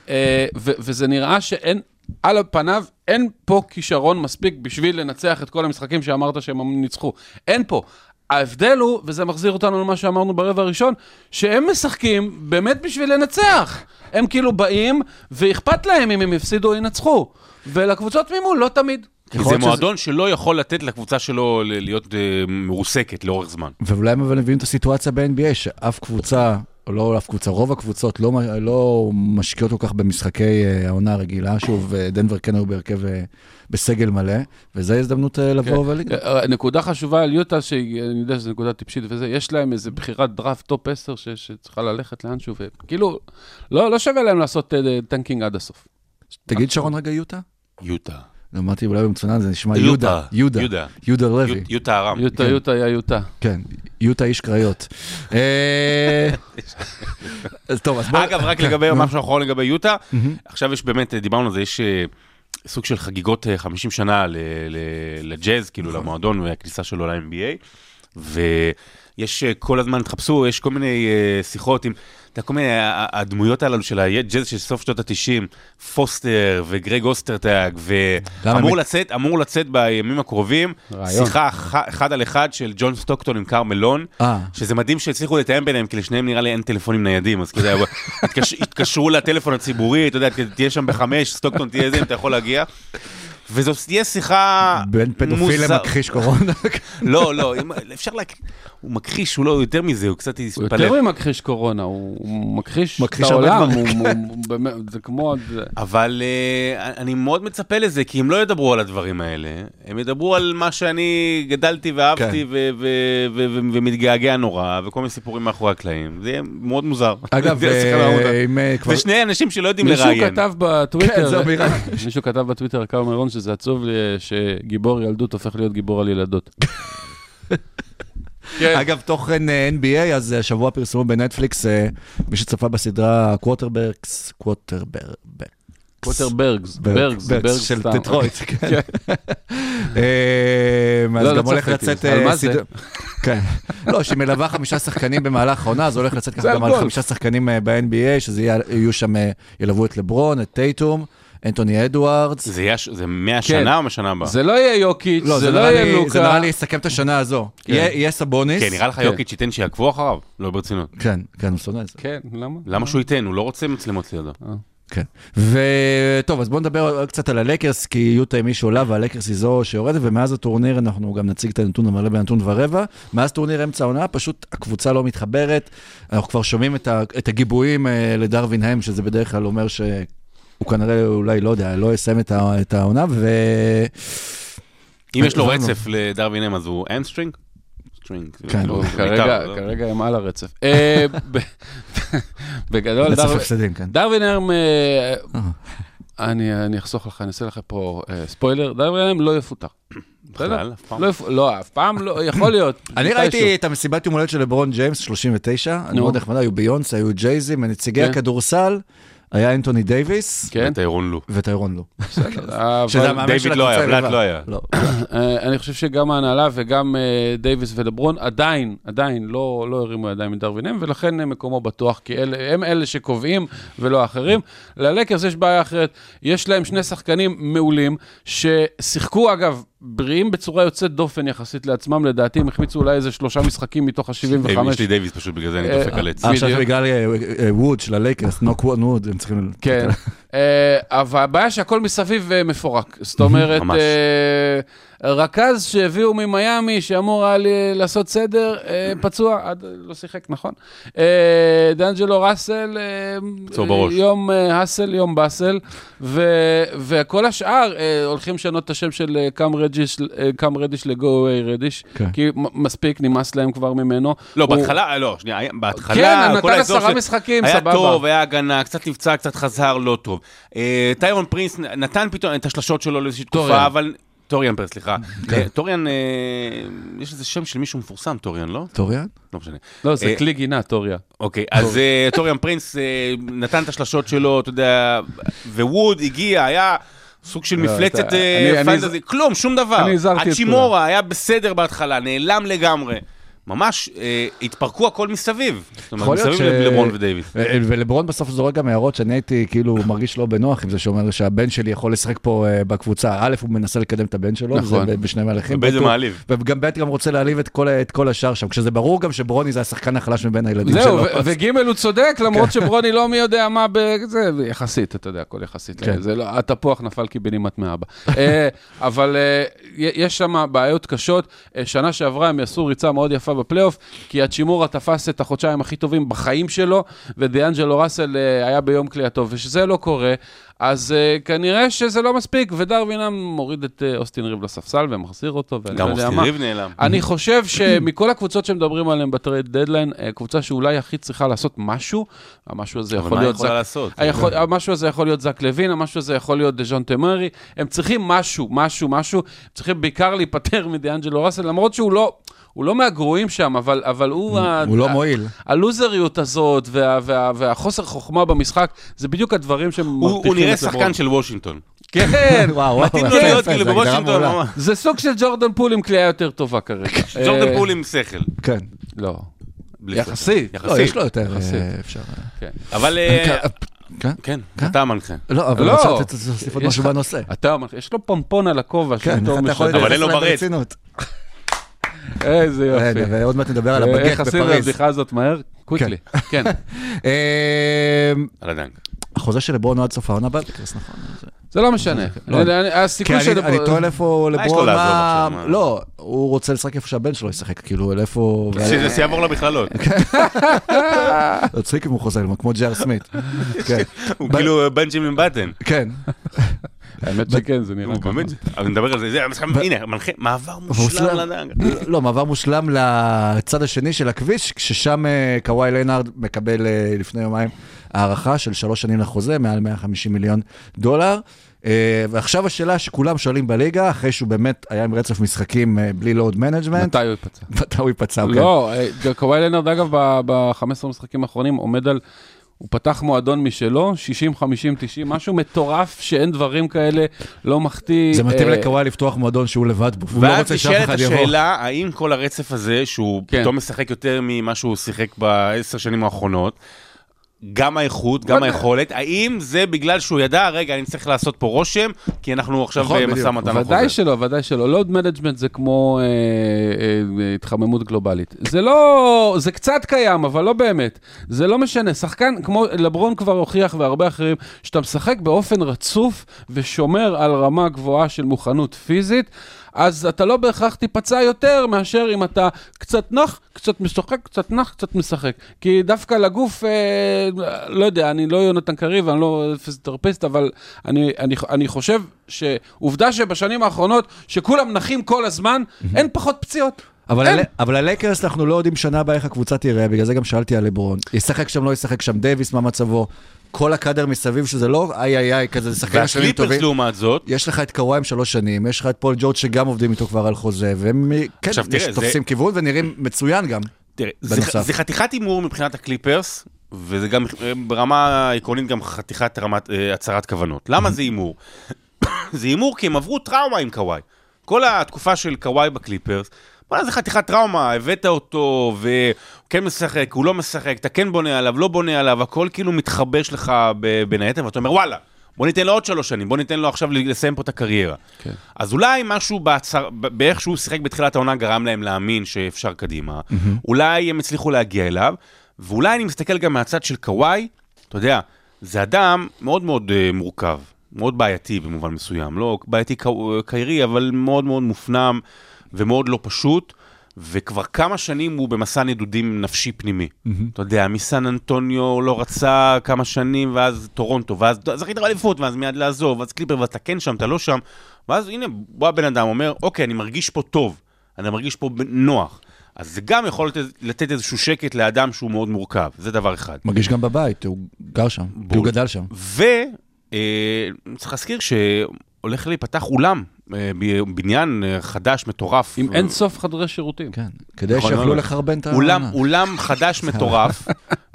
אה, ו- וזה נראה שאין, על פניו, אין פה כישרון מספיק בשביל לנצח את כל המשחקים שאמרת שהם ניצחו. אין פה. ההבדל הוא, וזה מחזיר אותנו למה שאמרנו ברבע הראשון, שהם משחקים באמת בשביל לנצח. הם כאילו באים, ואכפת להם אם הם יפסידו או ינצחו. ולקבוצות ממול לא תמיד. כי זה להיות שזה- מועדון שלא יכול לתת לקבוצה שלו להיות אה, מרוסקת לאורך זמן. ואולי הם אבל מביאים את הסיטואציה ב-NBA, שאף קבוצה, לא אף קבוצה, רוב הקבוצות לא, לא משקיעות כל כך במשחקי אה, העונה הרגילה. שוב, אה, דנבר כן היו בהרכב אה, בסגל מלא, וזו הזדמנות לבוא ולגע. אה, נקודה חשובה על יוטה, שאני יודע שזו נקודה טיפשית וזה, יש להם איזה בחירת דראפט top 10 ש- שצריכה ללכת לאנשהו, וכאילו, לא, לא שווה להם לעשות tanking עד הסוף. תגיד שרון רגע יוטה? יוטה. אמרתי אולי במצונן זה נשמע. יהודה. יהודה. יהודה. יהודה לוי. יוט- יוטה ארם. יוטה, כן. יוטה היה יוטה. כן, יוטה איש קריות. אה, אז טוב, אז בוא... אגב, רק כן, לגבי נו. משהו אחרון לגבי יוטה. עכשיו יש באמת, דיברנו על זה, יש אה, סוג של חגיגות אה, 50 שנה ל- ל- לג'אז, כאילו נכון. למועדון והכניסה שלו ל-NBA, ויש אה, כל הזמן, תחפשו, יש כל מיני אה, שיחות עם, אתה יודע, כל מיני, הדמויות הללו של הג'אז של סוף שנות ה-90, פוסטר וגרג אוסטרטאג, ואמור לצאת, אמור לצאת בימים הקרובים, רעיון. שיחה אח- אחד על אחד של ג'ון סטוקטון עם קארל מלון, אה, שזה מדהים שהצליחו לתאם ביניהם, כי לשניהם נראה לי אין טלפונים ניידים, אז התקש, התקשרו לטלפון הציבורי, אתה יודע, תהיה שם בחמש, סטוקטון תהיה זה, אם אתה יכול להגיע. וזו תהיה שיחה בין פדופיל מוזר- למכחיש קורונה. לא, לא, אפשר לה... הוא מכחיש, הוא לא יותר מזה, הוא קצת הוא התפלא. יותר ממכחיש קורונה, הוא הוא מכחיש את העולם. הוא- הוא- הוא זה כמו... זה- אבל אה, אני מאוד מצפה לזה, כי הם לא ידברו על הדברים האלה, הם ידברו על מה שאני גדלתי ואהבתי כן. ומתגעגע נורא, וכל מיני סיפורים מאחורי הקלעים. זה יהיה מאוד מוזר. אגב. אה, אם אה, כבר... ושני אנשים שלא יודעים מישהו לראיין. כתב כן, בטוויטר, זהו, מירה. מישהו כתב בטוויטר, קר מירון, שזה עצוב לי אה, שגיבור ילדות הופך להיות גיבור על ילדות. כן. אגב, תוכן אה, NBA, אז אה, השבוע פרסמו בנטפליקס, מי שצפה בסדרה קווטרברקס, קווטרברק. קווטרברגס, ברגס, ברגס של סתם. דטרויט, כן. אה, אז לא, לא גם הולך צפיתי. לצאת... על מה זה? כן. לא, שהיא מלווה חמישה שחקנים במהלך העונה, אז הולך לצאת ככה גם על. חמישה שחקנים ב-NBA, שזה יהיה- יהיו שם, ילוו את לברון, את טייטום, אנטוני אדוארדס. זה יהיה ש- זה מהשנה או מהשנה הבאה? זה לא יהיה יוקיץ', לא, זה לא נראה יהיה לי- לוקה. זה נראה לי יסכם את השנה הזו. יהיה יהיה סבוניס. כן, נראה לך כן. יוקיץ' ייתן שיעקבו אחריו? לא ברצינות. כן, כן, הוא שונא את זה. כן, למה? למה שהוא ייתן? הוא לא רוצה מצלמות לידו. כן. וטוב, אז בואו נדבר קצת על הלקרס, כי יוטה היא מישהו עולה והלקרס היא זו שיורדת, ומאז הטורניר אנחנו גם נציג את הנתון המלא בנתון ורבע. מאז טורניר אמצע העונה, פשוט הקבוצה לא מתחברת. אנחנו כבר שומעים את, ה, את הגיבויים אה, לדרווין הם, שזה בדרך כלל אומר שהוא כנראה, אולי, לא יודע, לא יסיים את, העונה, ו... אם יש לו. רצף לדרווין אם, אז הוא אמסטרינג? סטרינג. כן, הוא כרגע, לא? כרגע הם על הרצף. אה, ב- בגדול, רצף דרווין- הפסדים, כן. דרווין הרם, אה, אני אני אחסוך לך, אני אעשה לך פה אה, ספוילר, דרווין הרם לא יפוטר. בכלל, אף פעם. לא לא, אף פעם לא, יכול להיות. אני. ראיתי את המסיבת יום הולדת של לברון ג'יימס, 39, נו. מאוד נחמדה, היו ביונסה, היו ג'ייזי, מנציגי כן. הכדורסל, היה אנטוני דייוויס כן, וטיירון לו. וטיירון לו. אבל- שזה המאמן דיוויד של לא היה, בלאט. לא היה. לא. אה, אני חושב שגם ההנהלה וגם אה, דייוויס ולברון עדיין, עדיין לא, לא הרימו ידיים מדרווין האם, ולכן אה, מקומו בטוח, כי הם אלה שקובעים ולא האחרים. ללקרס יש בעיה אחרת, יש להם שני שחקנים מעולים, ששיחקו אגב, בריאים בצורה יוצאת דופן יחסית לעצמם, לדעתי הם החמיצו אולי איזה שלושה משחקים מתוך ה-75. יש לי דייוויס פשוט, בגלל זה אני אה, דופק על עץ. אה, עכשיו בדיוק. בגלל אה, אה, ווד של הלייקרס, נוק ווד, הם צריכים... כן, אה, אבל הבעיה שהכל מסביב אה, מפורק. זאת אומרת. אה, רכז שהביאו ממיאמי, שאמור היה לעשות סדר, אה, פצוע, עד לא שיחק, נכון. אה, דאנג'לו ראסל, אה. יום אה, האסל, יום באסל, וכל השאר אה, הולכים לשנות את השם של אה, קאם רדיש, אה, קאם רדיש לגו כן. כי מספיק, נמאס להם כבר ממנו. לא, בהתחלה, לא, שנייה, היה- בהתחלה, כן, נתן עשרה משחקים, היה סבבה. טוב, היה הגנה, קצת נפצע, קצת חזר, לא טוב. אה, טוריאן פרינס נתן פתאום את השלשות שלו לאיזושהי. תקופה, אבל... טוריאן פרינס, סליחה. אה, טוריאן, אה, יש איזה שם של מישהו מפורסם, טוריאן, לא? טוריאן? לא משנה. לא, זה כלי גינה, טוריה. אוקיי, אז טוריאן פרינס נתן את השלשות שלו, אתה יודע, ווּד הגיע, היה סוג של לא, מפלצת פנטזי, כלום, שום דבר. אני הזהרתי את הצ'ימורה היה בסדר בהתחלה, נעלם לגמרי. ממש אה, התפרקו הכל מסביב. זאת אומרת, יכול להיות מסביב לברון ודייוויס. ו- ולברון בסוף זורק גם הערות שאני הייתי כאילו מרגיש לא בנוח עם זה שאומר שהבן שלי יכול לשחק פה אה, בקבוצה. א', הוא מנסה לקדם את הבן שלו, נכון. זה בשני מהלכים. ובאיזה ב', הוא- מעליב. וגם ב' גם רוצה להעליב את כל את כל השאר שם, כשזה ברור גם שברוני זה השחקן החלש מבין הילדים זהו, שלו. ו- וג' הוא צודק, למרות שברוני לא מי יודע מה בזה, יחסית, אתה יודע, הכל יחסית. כן. זה לא, התפוח נפל קיבינימט מאבא. אה, אבל אה, יש שם בעיות קשות. אה, שנה שעברה הם יעשו ריצה מאוד יפה בפלייאוף, כי האצ'ימורה תפס את החודשיים הכי טובים בחיים שלו, ודיאנג'לו ראסל אה, היה ביום קליעתו, וכשזה לא קורה, אז אה, כנראה שזה לא מספיק, ודרווין האם מוריד את אה, אוסטין ריבס לספסל ומחזיר אותו, ואני לא גם יודע אוסטין מה. ריבס נעלם. אני חושב שמכל הקבוצות שמדברים עליהן ב trade deadline, קבוצה שאולי הכי צריכה לעשות משהו, המשהו הזה אבל יכול מה היא להיות יכולה זאק... לעשות? היכול, המשהו הזה יכול להיות זאק לאבין, המשהו הזה יכול להיות דז'ונטה מארי, הם צריכים משהו, משהו, משהו, צריכים בעיקר להיפטר מדיאנג'לו ראסל, למרות שהוא לא, הוא לא מהגרועים שם, אבל, אבל הוא... ה- הוא לא ה- מועיל. הלוזריות הזאת וה, וה, והחוסר חוכמה במשחק, זה בדיוק הדברים הוא הוא שמבטיחים נראה את לברון. שחקן של וושינגטון. כן, מתאים לו להיות כאילו זה בוושינגטון. זה סוג של ג'ורדן פול עם קליעה יותר טובה כרגע. ג'ורדן אה, פול עם שכל. כן. לא. יחסית. לא, יחסית. יש לו יותר. אה, אפשר... כן. אבל... אה, כן? כן, כן? אתה המנחה. לא, אבל לא. רציתי להוסיף עוד משהו בנושא. אתה אומר, יש לו פומפון על הכובע, כן, יכול. אבל אין לו ברצף. ברצינות. איזה יופי. רגע, ועוד מעט נדבר על אה, הבגט איך עשינו את בפריז. הבדיחה הזאת מהר? קוויקלי. כן. אמ, על הדנק. החוזה של לברון הוא עד סוף העונה בלקרס, נכון? זה לא משנה. לא. כי הסיכוי אני של... אני מה יש לו לברון, מה... לא, הוא רוצה לשחק איפה שהבן שלו ישחק, כאילו, לאיפה... שזה שיעבור למכללות. מצחיק אם הוא חוזר, כמו ג'ר סמית. כן, הוא כאילו בנג'מין בטן. כן. האמת שכן, זה נראה ככה. אני מדבר על זה, זה המשחק, הנה, מנחה, מעבר מושלם מושלם. לדאנק. לא, מעבר מושלם לצד השני של הכביש, כששם אה, קוואי לנארד מקבל אה, לפני יומיים הערכה של שלוש שנים לחוזה, מעל 150 מיליון דולר. אה, ועכשיו השאלה שכולם שואלים בליגה, אחרי שהוא באמת היה עם רצף משחקים בלי load management, מתי הוא ייפצע? מתי הוא ייפצע? כן. לא, קוואי לנארד, אגב, ב-15 המשחקים האחרונים עומד על... הוא פתח מועדון משלו, 60, 50, 90, משהו מטורף שאין דברים כאלה, לא מחטיא. זה מתאים אה, לקוואי לפתוח מועדון שהוא לבד בו, הוא לא ואז רוצה שאף נשאלת אחד יבוא. השאלה, האם כל הרצף הזה, שהוא כן. פתאום משחק יותר ממה שהוא שיחק בעשר שנים האחרונות, גם האיכות, גם. היכולת, האם זה בגלל שהוא ידע, רגע, אני צריך לעשות פה רושם, כי אנחנו עכשיו נכון, במשא בדיוק. ומתן ודאי שלא, ודאי שלא. load management זה כמו אה, אה, התחממות גלובלית. זה לא, זה קצת קיים, אבל לא באמת. זה לא משנה. שחקן, כמו לברון כבר הוכיח והרבה אחרים, שאתה משחק באופן רצוף ושומר על רמה גבוהה של מוכנות פיזית, אז אתה לא בהכרח תיפצע יותר מאשר אם אתה קצת נח, קצת משחק, קצת נח, קצת משחק. כי דווקא לגוף, אה, לא יודע, אני לא יונתן קריב, אני לא פיזיותרפיסט, אבל אני, אני, אני חושב שעובדה שבשנים האחרונות, שכולם נחים כל הזמן, אין פחות פציעות. אבל. הל... אבל הלייקרס אנחנו לא יודעים שנה הבאה איך הקבוצה תראה, בגלל זה גם שאלתי על לברון. ישחק שם, לא ישחק שם, דייוויס, מה מצבו? כל הקאדר מסביב שזה לא איי איי איי כזה, זה שחקנים והקליפרס טובים. לעומת זאת, יש לך את קוואי עם שלוש שנים, יש לך את פול ג'ורג' שגם עוברים איתו כבר על חוזה, והם כן, תראה, יש, זה- תופסים כיוון ונראים מצוין גם. תראה, זה. זה חתיכת הימור מבחינת הקליפרס, וזה גם ברמה עקרונית גם חתיכת רמת, אה, הצהרת כוונות. למה זה הימור? זה הימור כי הם עברו טראומה עם קוואי. כל התקופה של קוואי בקליפרס, וואלה, זה חתיכת טראומה, הבאת אותו, והוא כן משחק, הוא לא משחק, אתה כן בונה עליו, לא בונה עליו, הכל כאילו מתחבש לך בין היתר, ואתה אומר, וואלה, בוא ניתן לו עוד שלוש שנים, בוא ניתן לו עכשיו לסיים פה את הקריירה. כן. אז אולי משהו בהצהר, ב- באיך שהוא שיחק בתחילת העונה גרם להם להאמין שאפשר קדימה. אולי הם הצליחו להגיע אליו, ואולי אני מסתכל גם מהצד של קוואי, אתה יודע, זה אדם מאוד מאוד uh, מורכב, מאוד בעייתי במובן מסוים. לא בעייתי קיירי, אבל מאוד מאוד מופנם ומאוד לא פשוט. וכבר כמה שנים הוא במסע נדודים נפשי פנימי. אתה יודע, מסן אנטוניו לא רצה כמה שנים, ואז טורונטו, ואז זכית באליפות, ואז מיד לעזוב, ואז קליפר, ואז אתה כן שם, אתה לא שם. ואז הנה, בא הבן אדם, אומר, אוקיי, אני מרגיש פה טוב, אני מרגיש פה נוח. אז זה גם יכול לתת, לתת איזשהו שקט לאדם שהוא מאוד מורכב, זה דבר אחד. מרגיש גם בבית, הוא גר שם, הוא גדל שם. וצריך להזכיר שהולך להיפתח אולם, אה, בניין אה, חדש, מטורף. עם אין סוף חדרי שירותים. כן, כדי נכון, שיוכלו נכון. לחרבן את אולם, העונה. אולם חדש מטורף,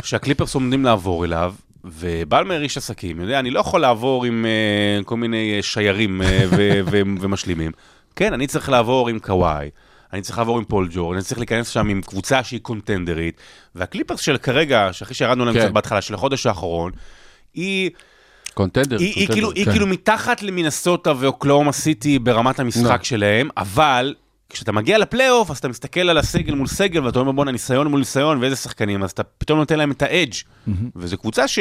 שהקליפרס עומדים לעבור אליו, ובלמר איש עסקים, יודע, אני לא יכול לעבור עם uh, כל מיני שיירים uh, ו- ו- ומשלימים. כן, אני צריך לעבור עם קוואי, אני צריך לעבור עם פול ג'ור, אני צריך להיכנס שם עם קבוצה שהיא קונטנדרית, והקליפרס של כרגע, שאחרי שירדנו להם כן. קצת בהתחלה, של החודש האחרון, היא... קונטנדר. היא, היא. כאילו, היא כן. כאילו מתחת למינסוטה ואוקלאומה סיטי ברמת המשחק לא. שלהם, אבל כשאתה מגיע לפלייאוף, אז אתה מסתכל על הסגל מול סגל, ואתה אומר, בואנה, ניסיון מול ניסיון, ואיזה שחקנים, אז אתה פתאום נותן להם את האדג'. וזו קבוצה ש...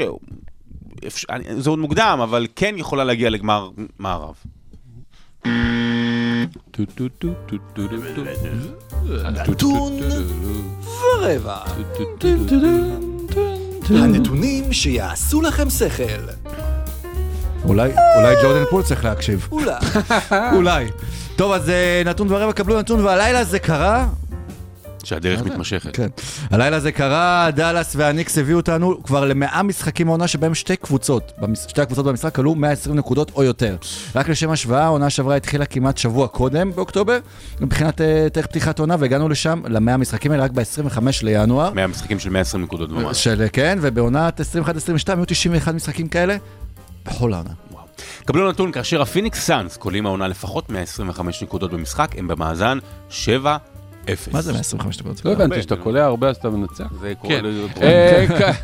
אפשר- אני- זה עוד מוקדם, אבל כן יכולה להגיע לגמר מערב. נתון ורבע. הנתונים שיעשו לכם שכל. אולי אולי ג'ורדן פול צריך להקשיב. אולי. אולי. טוב, אז אה, נתון ורבע קבלו נתון, והלילה זה קרה, שהדרך מתמשכת. כן. הלילה זה קרה, דאלאס והניקס הביאו אותנו כבר למאה משחקים מעונה שבהם שתי קבוצות, שתי הקבוצות במשחק עלו 120 נקודות או יותר. רק לשם השוואה, העונה שעברה התחילה כמעט שבוע קודם, באוקטובר, מבחינת אה, תאריך פתיחת עונה, והגענו לשם, למאה המשחקים האלה רק ב-25 לינואר. מהמשחקים של 120 נקודות ומעלה. של, כן, ובעונת 21-22 היו 91 משחקים כאלה בכל העונה. קבלו נתון, כאשר הפיניקס סאנס קולים העונה לפחות 125 נקודות במשחק, הם במאזן 7-0. מה זה 125 נקודות? לא הבנתי שאתה קולע הרבה אז אתה מנצח. זה קורה כן. ק-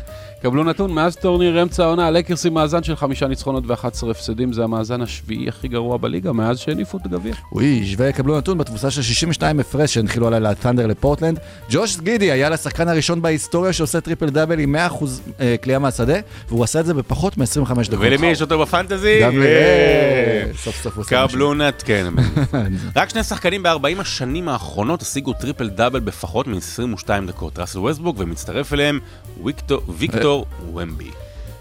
קבלו נתון, מאז טורניר אמצע העונה, הלייקרס עם מאזן של חמישה ניצחונות ו-11 הפסדים, זה המאזן השביעי הכי גרוע בליגה מאז שהניפו את הגביע. אוי, וקבלו נתון בתבוסה של 62 הפרש שהנחילו אוקלהומה ת'אנדר לפורטלנד. ג'וש גידי היה לשחקן הראשון בהיסטוריה שעושה טריפל דאבל עם 100% אה, קליעה מהשדה, והוא עשה את זה בפחות מ-25 דקות. ולמי יש אותו בפנטזי? גם. אה, סוף סוף הוא עושה. קבלו נתון, כן. רק שני שחקנים ב-40 השנים האחרונות השיגו טריפל דאבל בפחות מ-22 דקות. ראסל ווסטבוק ומצטרף אליהם ויקטור- ויקטור וומבי.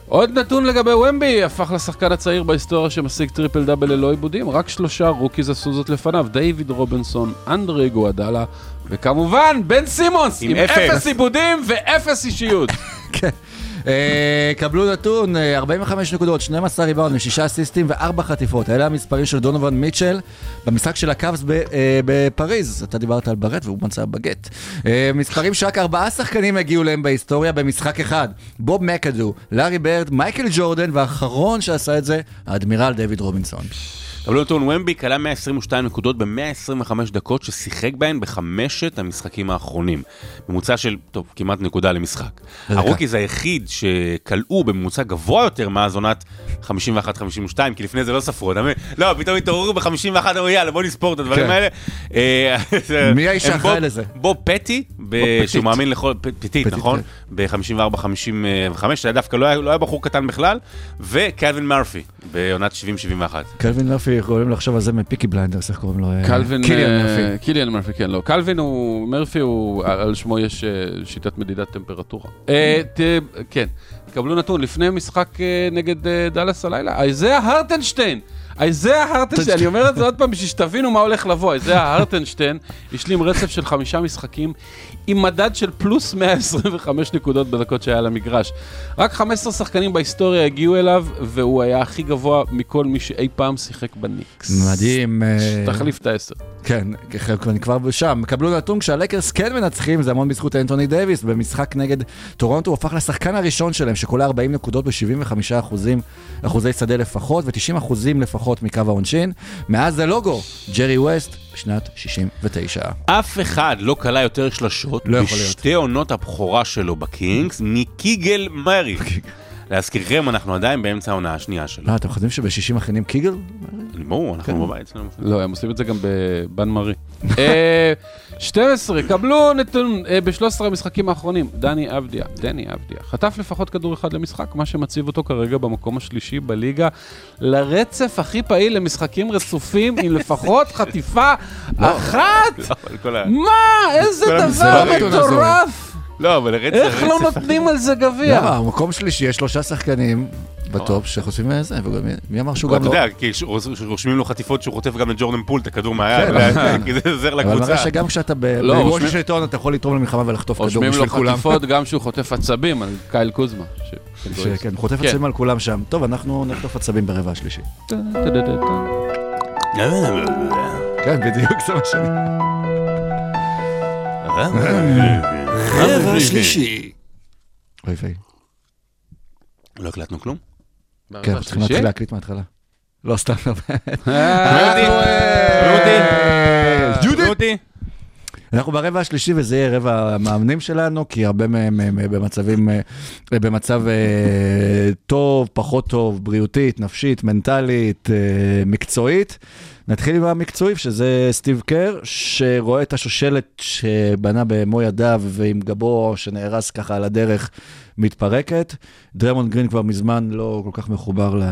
עוד נתון לגבי וומבי, הפך לשחקן הצעיר בהיסטוריה שמשיג טריפל דאבל ללא איבודים, רק שלושה רוקיז עשו זאת לפניו, דיוויד רובינסון, אנדרה איגודלה, וכמובן בן סימונס, עם עם אפס. אפס עיבודים ואפס אישיות. כן. אה, קבלו נתון, אה, 45 נקודות, 12 ריבאונדים, 6 אסיסטים ו-4 חטיפות. אלה המספרים של דונובן מיטשל במשחק של הקאבס אה, בפריז. אתה דיברת על בירד והוא מצא באגט. אה, מספרים שרק ארבעה שחקנים הגיעו להם בהיסטוריה במשחק אחד. בוב מקאדו, לארי בירד, מייקל ג'ורדן, והאחרון שעשה את זה, האדמירל דיוויד רובינסון. קבלו נתון, וומבי קלע 122 נקודות ב-125 דקות ששיחק בהן בחמשת המשחקים האחרונים. ממוצע של, טוב, כמעט נקודה למשחק. הרוקיז היחיד שקלעו בממוצע גבוה יותר מאז עונת 51-52, כי לפני זה לא ספרו, אתה מבין? לא, פתאום התעוררו ב-51, אמרו יאלה, בוא נספור את הדברים כן. האלה. אה, מי האיש בוב- לזה? בוב פטיט. שהוא מאמין לכל, פ- פטיט, פטיט, נכון? כן. ב-54-55, זה היה דווקא לא היה בחור קטן בכלל, וקלווין מרפי, בעונת 70-71. קלווין מרפי, יכולים לחשוב על זה מפיקי בליינדרס, איך קוראים לו? אה, קלווין, קיליאן אה, מרפי. קיליאן מרפי, כן, לא. קלווין הוא, מרפי הוא, על שמו יש אה, שיטת מדידת טמפרטורה. כן, קבלו נתון, לפני משחק נגד דאלאס הלילה, אייזאה הרטנשטיין. אייזאה הרטנשטיין, אני אומר את זה עוד פעם בשביל שתבינו מה הולך לבוא. אייזאה הרטנשטיין השלים רצף של חמישה משחקים עם מדד של פלוס 125 נקודות בדקות שהיה על המגרש. רק 15 שחקנים בהיסטוריה הגיעו אליו, והוא היה הכי גבוה מכל מי שאי פעם שיחק בניקס. מדהים. אה, תחליף את העשר. כן, אני כבר שם. קבלו נתון כשהלייקרס כן מנצחים, זה המון בזכות אנטוני דייוויס. במשחק נגד טורונטו הוא הפך לשחקן הראשון שלהם, שקולע 40 נקודות ב-75 אחוזים, אחוזי שדה לפחות, ו-90 אחוזים לפחות מקו העונשין. מאז זה לוגו, ג'רי ווסט, בשנת 69. אף אחד לא כלה יותר שלשות לא. בשתי עונות הבכורה שלו בקינגס מקיגל מרי. להזכירכם, אנחנו עדיין באמצע העונה השנייה שלו. לא, אתם חושבים שב-60 מכינים קיגל? ברור, כן. אנחנו בבית שלנו. לא, הם עושים את זה גם בבן מרי. אה, 12, קבלו נתון אה, ב-13 המשחקים האחרונים. דני אבדיה, דני אבדיה, חטף לפחות כדור אחד למשחק, מה שמציב אותו כרגע במקום השלישי בליגה, לרצף הכי פעיל למשחקים רצופים, עם לפחות חטיפה אחת! לא, כל ה- מה? איזה דבר. מטורף! לא, אבל הרצף... איך לא נותנים על זה גביע? למה? מקום שלישי, יש שלושה שחקנים בטופ שחושבים על זה, וגם מי- מי אמר שהוא אתה גם לא... יודע, כי ש- רושמים לו חטיפות שהוא חוטף גם לג'ורדן פול את הכדור מהיד, כן. כי זה עוזר אבל לקבוצה. מראה שגם כשאתה ב- לא, בראש רושמים- השלטון אתה יכול לתרום למלחמה ולחטוף כדור רושמים לו בשביל כולם. חטיפות גם שהוא חוטף עצבים על קייל קוזמה. שכן, חוטף כן. עצבים על כולם שם. טוב, אנחנו נחטוף עצבים ברבע השלישי. כן, בדיוק, זה מה שאני... רבע שלישי. אוי ויי. לא הקלטנו כלום? כן, אנחנו צריכים להתחיל להקליט מההתחלה. לא, סתם, לא. ג'ודי! ג'ודי! אנחנו ברבע השלישי וזה יהיה רבע המאמנים שלנו, כי הרבה מהם הם אה, במצבים, אה, במצב אה, טוב, פחות טוב, בריאותית, נפשית, מנטלית, אה, מקצועית. נתחיל עם המקצועי, שזה סטיב קר, שרואה את השושלת שבנה במו ידיו ועם גבו שנהרס ככה על הדרך מתפרקת. דריימונד גרין כבר מזמן לא כל כך מחובר ל...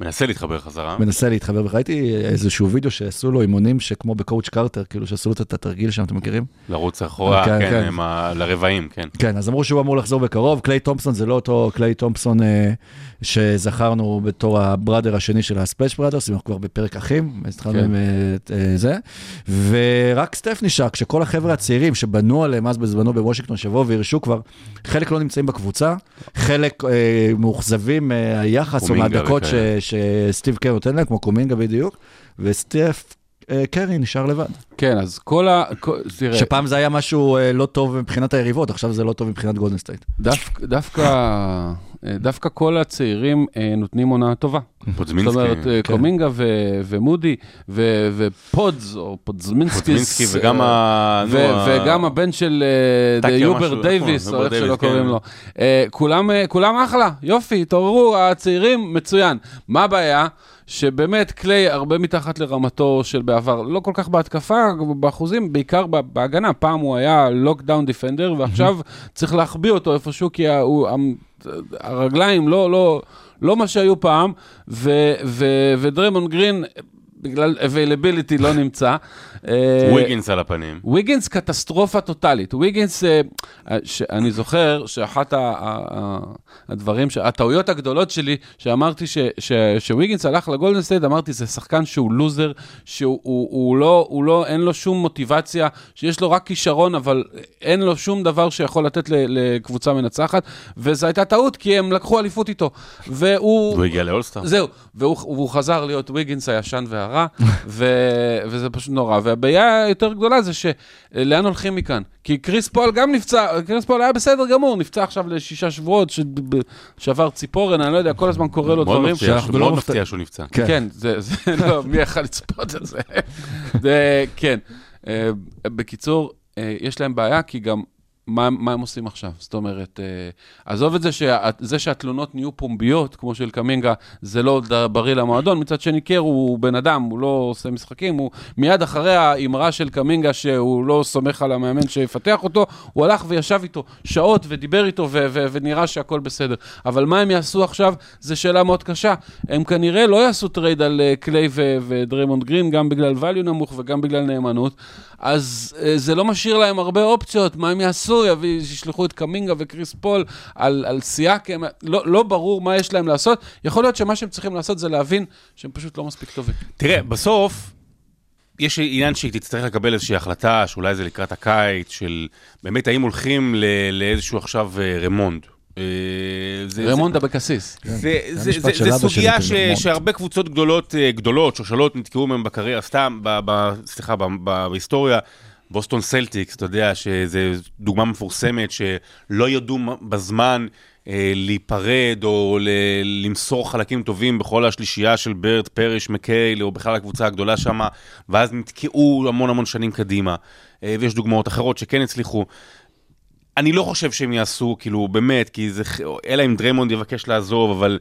מנסה להתחבר חזרה. מנסה להתחבר, וראיתי איזשהו וידאו שעשו לו אימונים שכמו בקואץ' קרטר, כאילו שעשו לו את התרגיל שם, אתם מכירים? לרוץ אחורה, כן, כן, כן. ה- לרבעים, כן. כן, אז אמרו שהוא אמור לחזור בקרוב. קליי תומפסון זה לא אותו קליי תומפסון אה, שזכרנו בתור הבראדר השני של הספלאש בראדרס, אנחנו כבר בפרק אחים, התחלנו כן. עם אה, אה, זה. ורק סטף נשאר, כשכל החבר'ה הצעירים שבנו עליהם אז בזמנו בוושינגטון, שיבואו וירשו כבר, חלק לא נמצאים בקבוצה, חלק אה, מאוכזבים מהיחס או קומינגה מהדקות ש-. שסטיב קר נותן להם, כמו קומינגה בדיוק, וסטף אה, קרי נשאר לבד. כן, אז כל ה... תראה, שפעם זה היה משהו אה, לא טוב מבחינת היריבות, עכשיו זה לא טוב מבחינת גולדן סטייט. דווקא, דווקא, אה, דווקא כל הצעירים אה, נותנים עונה טובה. פודזמינסקי. זאת אומרת, אה, כן. קומינגה ו- ומודי ו- ופודס, או פודזמינסקי. פודזמינסקי וגם ה... וגם הבן של אה, יוברט דייוויס, נכון, או איך שלא קוראים כן. לו. אה, כולם, אה, כולם אחלה, יופי, התעוררו, הצעירים, מצוין. מה הבעיה? שבאמת קליי הרבה מתחת לרמתו של בעבר, לא כל כך בהתקפה, באחוזים, בעיקר בהגנה. פעם הוא היה לוקדאון דיפנדר, ועכשיו צריך להחביא אותו איפשהו, כי הוא- הרגליים לא, לא, לא מה שהיו פעם, ו- ו- ודרמון גרין בגלל availability לא נמצא. אה, וויגינס על הפנים. ויגינס קטסטרופה טוטאלית. ויגינס, אה, אני זוכר שאחת הדברים, הטעויות הגדולות שלי, שאמרתי שוויגינס הלך לגולדן סטייט, אמרתי, זה שחקן שהוא לוזר, שהוא הוא, הוא לא, לא, אין לו שום מוטיבציה, שיש לו רק כישרון, אבל אין לו שום דבר שיכול לתת לקבוצה מנצחת, וזו הייתה טעות, כי הם לקחו אליפות איתו. והוא... הוא הגיע לאולסטאר. זהו, והוא, חזר להיות ויגינס הישן והרע, ו, וזה פשוט נורא. והבעיה היותר גדולה זה שלאן הולכים מכאן? כי קריס פול גם נפצע, קריס פול היה בסדר גמור, נפצע עכשיו לשישה שבועות, ש- שבר ציפורן, אני לא יודע, כל הזמן קורה לו מאוד דברים. מפתיע, שאנחנו שהוא- לא מאוד מפתיע שהוא נפצע. כן. כן, זה, זה, לא, מי יכל לצפות זה? זה, כן. אה, בקיצור, אה, יש להם בעיה, כי גם, מה, מה הם עושים עכשיו? זאת אומרת, אה, עזוב את זה, שה, זה שהתלונות נהיו פומביות, כמו של קמינגה, זה לא בריא למועדון. מצד שני, קר הוא בן אדם, הוא לא עושה משחקים, הוא מיד אחרי האמרה של קמינגה, שהוא לא סומך על המאמן שיפתח אותו, הוא הלך וישב איתו שעות ודיבר איתו, ו- ו- ונראה שהכל בסדר. אבל מה הם יעשו עכשיו, זו שאלה מאוד קשה. הם כנראה לא יעשו טרייד על קליי ו- ודריימונד גרין, גם בגלל value נמוך וגם בגלל נאמנות. אז אה, זה לא משאיר להם הרבה אופציות, מה הם יעשו? יביא- ישלחו את קומינגה וקריס פול על, על סיאקם, לא, לא ברור מה יש להם לעשות. יכול להיות שמה שהם צריכים לעשות זה להבין שהם פשוט לא מספיק טובים. תראה, בסוף, יש עניין שהיא תצטרך לקבל איזושהי החלטה, שאולי זה לקראת הקיץ, של באמת האם הולכים ל- לאיזשהו עכשיו אה, רימונט. אה, זה- רימונט אבקסיס. זה, זה זה, המשפט זה, של זה אבא שלי, סוגיה. שהרבה קבוצות גדולות, אה, גדולות, שושלות, נתקעו מהם בקריירה, סתם, ב, ב, סליחה, ב, ב, בהיסטוריה, בוסטון סלטיקס, אתה יודע, שזו דוגמה מפורסמת, שלא ידעו בזמן אה, להיפרד או ל, למסור חלקים טובים בכל השלישייה של בירד, פריש, מקהייל, או בכלל הקבוצה הגדולה שם, ואז נתקעו המון המון שנים קדימה. אה, ויש דוגמאות אחרות שכן הצליחו. אני לא חושב שהם יעשו, כאילו, באמת, כי זה, אלא אם דריימונד יבקש לעזוב, אבל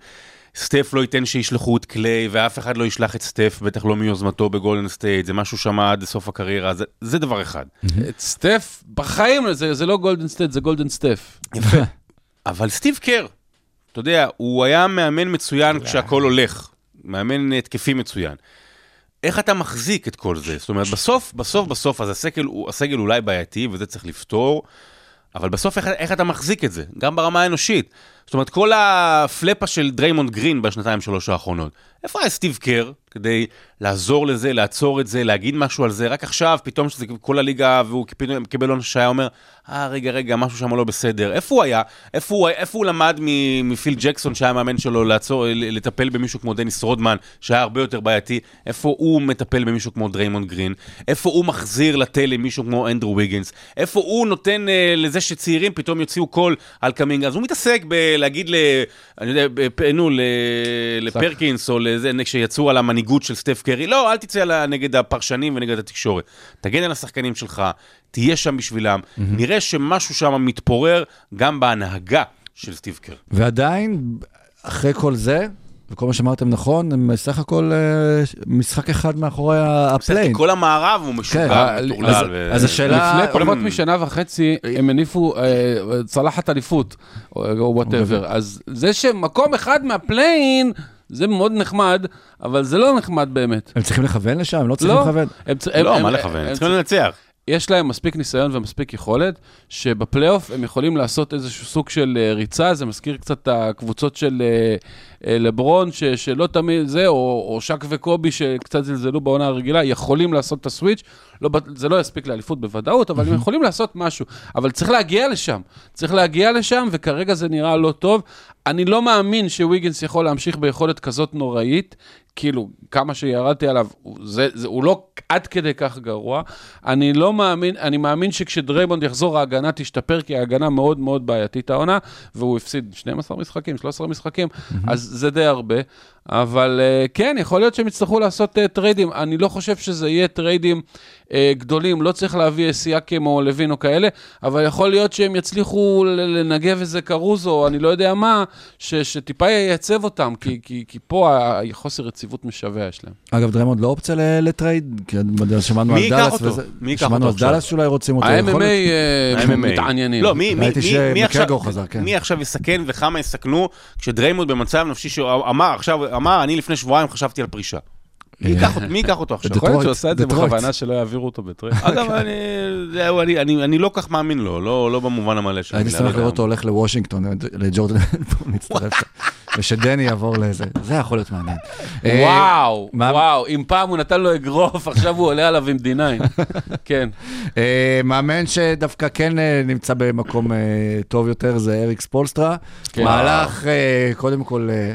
סטף לא ייתן שישלחו את קליי, ואף אחד לא ישלח את סטף, בטח לא מיוזמתו בגולדן סטייט, זה משהו שם עד סוף הקריירה, זה, זה דבר אחד. את סטף, בחיים, זה, זה לא גולדן סטייט, זה גולדן סטף. אבל סטיב קר, אתה יודע, הוא היה מאמן מצוין כשהכול הולך, מאמן התקפי מצוין. איך אתה מחזיק את כל זה? זאת אומרת, בסוף, בסוף, בסוף, אז הסגל, הסגל אולי בעייתי, וזה צריך לפתור, אבל בסוף איך, איך אתה מחזיק את זה? גם ברמה האנושית. זאת אומרת, כל הפלאפה של דריימונד גרין בשנתיים שלוש האחרונות, איפה היה סטיב קר כדי לעזור לזה, לעצור את זה, להגיד משהו על זה? רק עכשיו, פתאום שזה כל הליגה, והוא פתאום קיבל עונש שהיה אומר, אה, רגע, רגע, משהו שם לא בסדר. איפה הוא היה? איפה הוא, איפה הוא למד מפיל ג'קסון, שהיה המאמן שלו, לעצור, לטפל במישהו כמו דניס רודמן, שהיה הרבה יותר בעייתי? איפה הוא מטפל במישהו כמו דריימונד גרין? איפה הוא מחזיר לתלם מישהו כמו אנדרו ויגינס? איפה הוא נותן אה, לזה שצעירים פתאום יוציאו קול על קומינגה? אז הוא מתעסק בלהגיד ל... אני יודע, נו, ל- לפרקינס או לזה, שיצאו על המנהיגות של סטף קרי. לא, אל תצא נגד הפרשנים ונגד התקשורת. תגן על השחקנים שלך, תהיה שם בשבילם. נראה שמשהו שם מתפורר גם בהנהגה של סטיב קר. ועדיין, אחרי כל זה, וכל מה שאמרתם נכון, הם בסך הכל אה, משחק אחד מאחורי ה play-in. כל המערב הוא כן, משוגע, אז- מטורלל. אז השאלה- לפני פחות משנה וחצי, הם הניפו אה, צלחת אליפות, or whatever. אז זה שמקום אחד מה play-in, זה מאוד נחמד, אבל זה לא נחמד באמת. הם צריכים לכוון לשם? הם לא צריכים לא. לכוון? לא, הם- מה הם- לכוון? הם צריכים לנצח. יש להם מספיק ניסיון ומספיק יכולת, שבפלייאוף הם יכולים לעשות איזשהו סוג של אה, ריצה, זה מזכיר קצת את הקבוצות של לברון, ש, שלא תמיד זה, או, או שק וקובי שקצת זלזלו בעונה הרגילה, יכולים לעשות את הסוויץ', לא, זה לא יספיק לאליפות בוודאות, אבל הם יכולים לעשות משהו. אבל צריך להגיע לשם, צריך להגיע לשם, וכרגע זה נראה לא טוב. אני לא מאמין שוויגנס יכול להמשיך ביכולת כזאת נוראית, כאילו, כמה שירדתי עליו, זה, זה, הוא לא עד כדי כך גרוע. אני לא מאמין, אני מאמין שכשדריימונד יחזור, ההגנה תשתפר, כי ההגנה מאוד מאוד בעייתית העונה, והוא הפסיד 12 משחקים, 13 משחקים, אז זה די הרבה. אבל uh, כן, יכול להיות שהם יצטרכו לעשות uh, טריידים. אני לא חושב שזה יהיה טריידים uh, גדולים, לא צריך להביא סיאקם או לאבין או כאלה, אבל יכול להיות שהם יצליחו לנגב איזה קרוסו, או אני לא יודע מה, ש, שטיפה ייצב אותם, כי, כי, כי פה ה- חוסר יציבות משווע יש להם. אגב, דריימונד לא אופציה ל- לטרייד? כי שמענו מי על ייקח דאלאס אותו? וזה- מי ייקח שמענו אותו על עכשיו? דאלאס שאולי רוצים אותו. ה-MMA. מתעניינים. לא, מי, מי, מי, מי עכשיו, חזר, כן. מי עכשיו יסכן וכמה יסכנו כשדריימונד במצב נפשי שהוא אמר, עכשיו, אמר, אני לפני שבועיים חשבתי על פרישה. מי ייקח אותו- מי ייקח אותו עכשיו? יכול להיות שהוא עושה את זה. בכוונה שלא יעבירו אותו בטרייד. אגב, אני- זהו, אני- אני אני לא כך מאמין לו, לא לא במובן המלא של הייתי שמח. לראות אותו הולך לוושינגטון, לג'ורדן להצטרף, ושדני יעבור לזה, זה יכול להיות מעניין. אה, וואו, וואו, אם פעם הוא נתן לו אגרוף, עכשיו הוא עולה עליו עם D9. כן. אה, מאמן שדווקא כן אה, נמצא במקום אה, טוב יותר זה אריק ספולסטרה. כן. מהלך, אה, קודם כל, אה,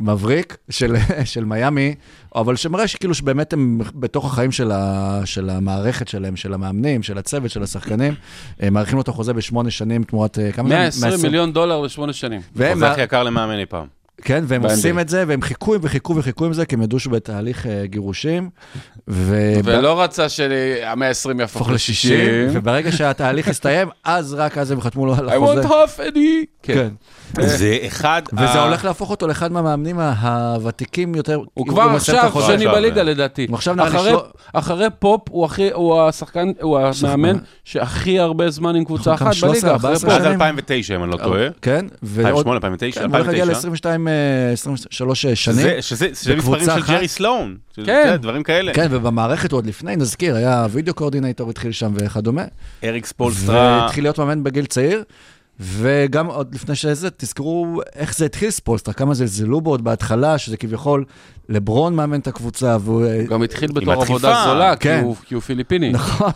מבריק של, של מיאמי, אבל שמראה שכאילו שבאמת הם בתוך החיים של, ה, של המערכת שלהם, של המאמנים, של הצוות, של השחקנים, אה, מאריכים לו את החוזה בשמונה שנים תמורת אה, כמה זה? 120 מיליון דולר לשמונה שנים. והם, זה הכי יקר למאמן אי פעם. כן, והם ב-NBA. עושים את זה, והם חיכו וחיכו וחיכו עם זה, כי הם ידעו שהוא בתהליך אה, גירושים. ו... ולא רצה שהמאה ה-20 יהפוך הפוך ל-60, ל-60. וברגע שהתהליך הסתיים, אז רק אז הם חתמו לו על I החוזה. want half Eddie. כן. זה אחד... וזה ה- הולך להפוך אותו לאחד מהמאמנים הוותיקים יותר. הוא אם כבר מסיים את עכשיו. שני בליגה אה. לדעתי. הוא עכשיו אחרי- פופ הוא הכי, הוא השחקן, הוא המאמן שהכי הרבה זמן עם קבוצה אחת 13, בליגה, אחרי 14 פופ. עד שנים. 2009, אם אני לא טועה. כן, ועוד... 2008, 2009, כן, הוא הולך להגיע 2009. ל-22, 23 שנים. שזה- שזה שזה בקבוצה מספרים של. ג'רי סלואן. כן. דברים כאלה. כן, ובמערכת הוא עוד לפני, נזכיר, היה video coordinator התחיל שם וכדומה. אריק ספולסטרה. והתחיל להיות מאמן בגיל צעיר. וגם עוד לפני שזה, תזכרו איך זה התחיל ספולסטרה, כמה זלזלו בו עוד בהתחלה, שזה כביכול לברון מאמן את הקבוצה, והוא... הוא גם התחיל בתור. עבודה זולה, כי כן. הוא- כי הוא פיליפיני. נכון.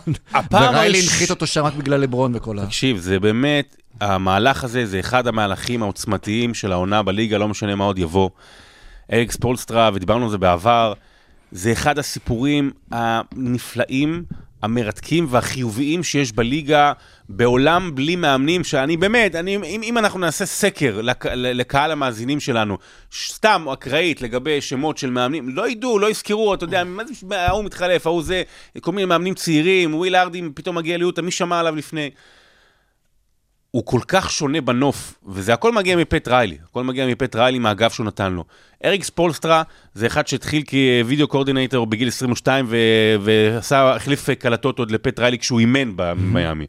וריילי הראש- הנחית אותו שם רק בגלל לברון וכל ה... תקשיב, זה באמת, המהלך הזה זה אחד המהלכים העוצמתיים של העונה בליגה, לא משנה מה עוד יבוא. אלכס פולסטרה, ודיברנו על זה בעבר, זה אחד הסיפורים הנפלאים, המרתקים והחיוביים שיש בליגה, בעולם בלי מאמנים, שאני באמת, אני, אם, אם אנחנו נעשה סקר לק, לקהל המאזינים שלנו, סתם אקראית לגבי שמות של מאמנים, לא ידעו, לא יזכרו, אתה יודע, ההוא מתחלף, ההוא זה, כל מיני מאמנים צעירים, וויל הארדי פתאום מגיע ליוטה, מי שמע עליו לפני? הוא כל כך שונה בנוף, וזה הכל מגיע מפט ריילי, הכל מגיע מפט ריילי מהאגף שהוא נתן לו. אריק ספולסטרה זה אחד שהתחיל כ video coordinator בגיל 22 ו- ועשה, החליף קלטות עוד לפט ריילי כשהוא אימן במיאמי.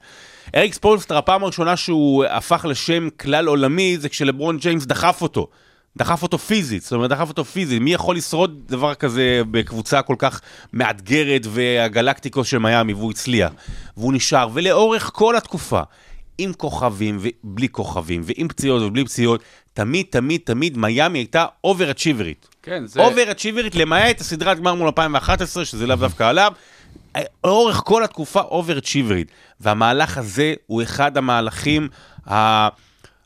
אריק ספולסטרה, הפעם הראשונה שהוא הפך לשם כלל עולמי זה כשלברון ג'יימס דחף אותו. דחף אותו פיזית, זאת אומרת, דחף אותו פיזית. מי יכול לשרוד דבר כזה בקבוצה כל כך מאתגרת והגלקטיקוס של מיאמי, והוא הצליח. והוא נשאר, ולאורך כל התקופה, עם כוכבים ובלי כוכבים, ועם פציעות ובלי פציעות, תמיד, תמיד, תמיד מיאמי הייתה אובר-אצ'יברית. כן, זה... אובר-אצ'יברית, למעט הסדרת גמר מול 2011, שזה לאו דווקא עליו. לאורך כל התקופה אובר-אצ'יברית. והמהלך הזה הוא אחד המהלכים ה...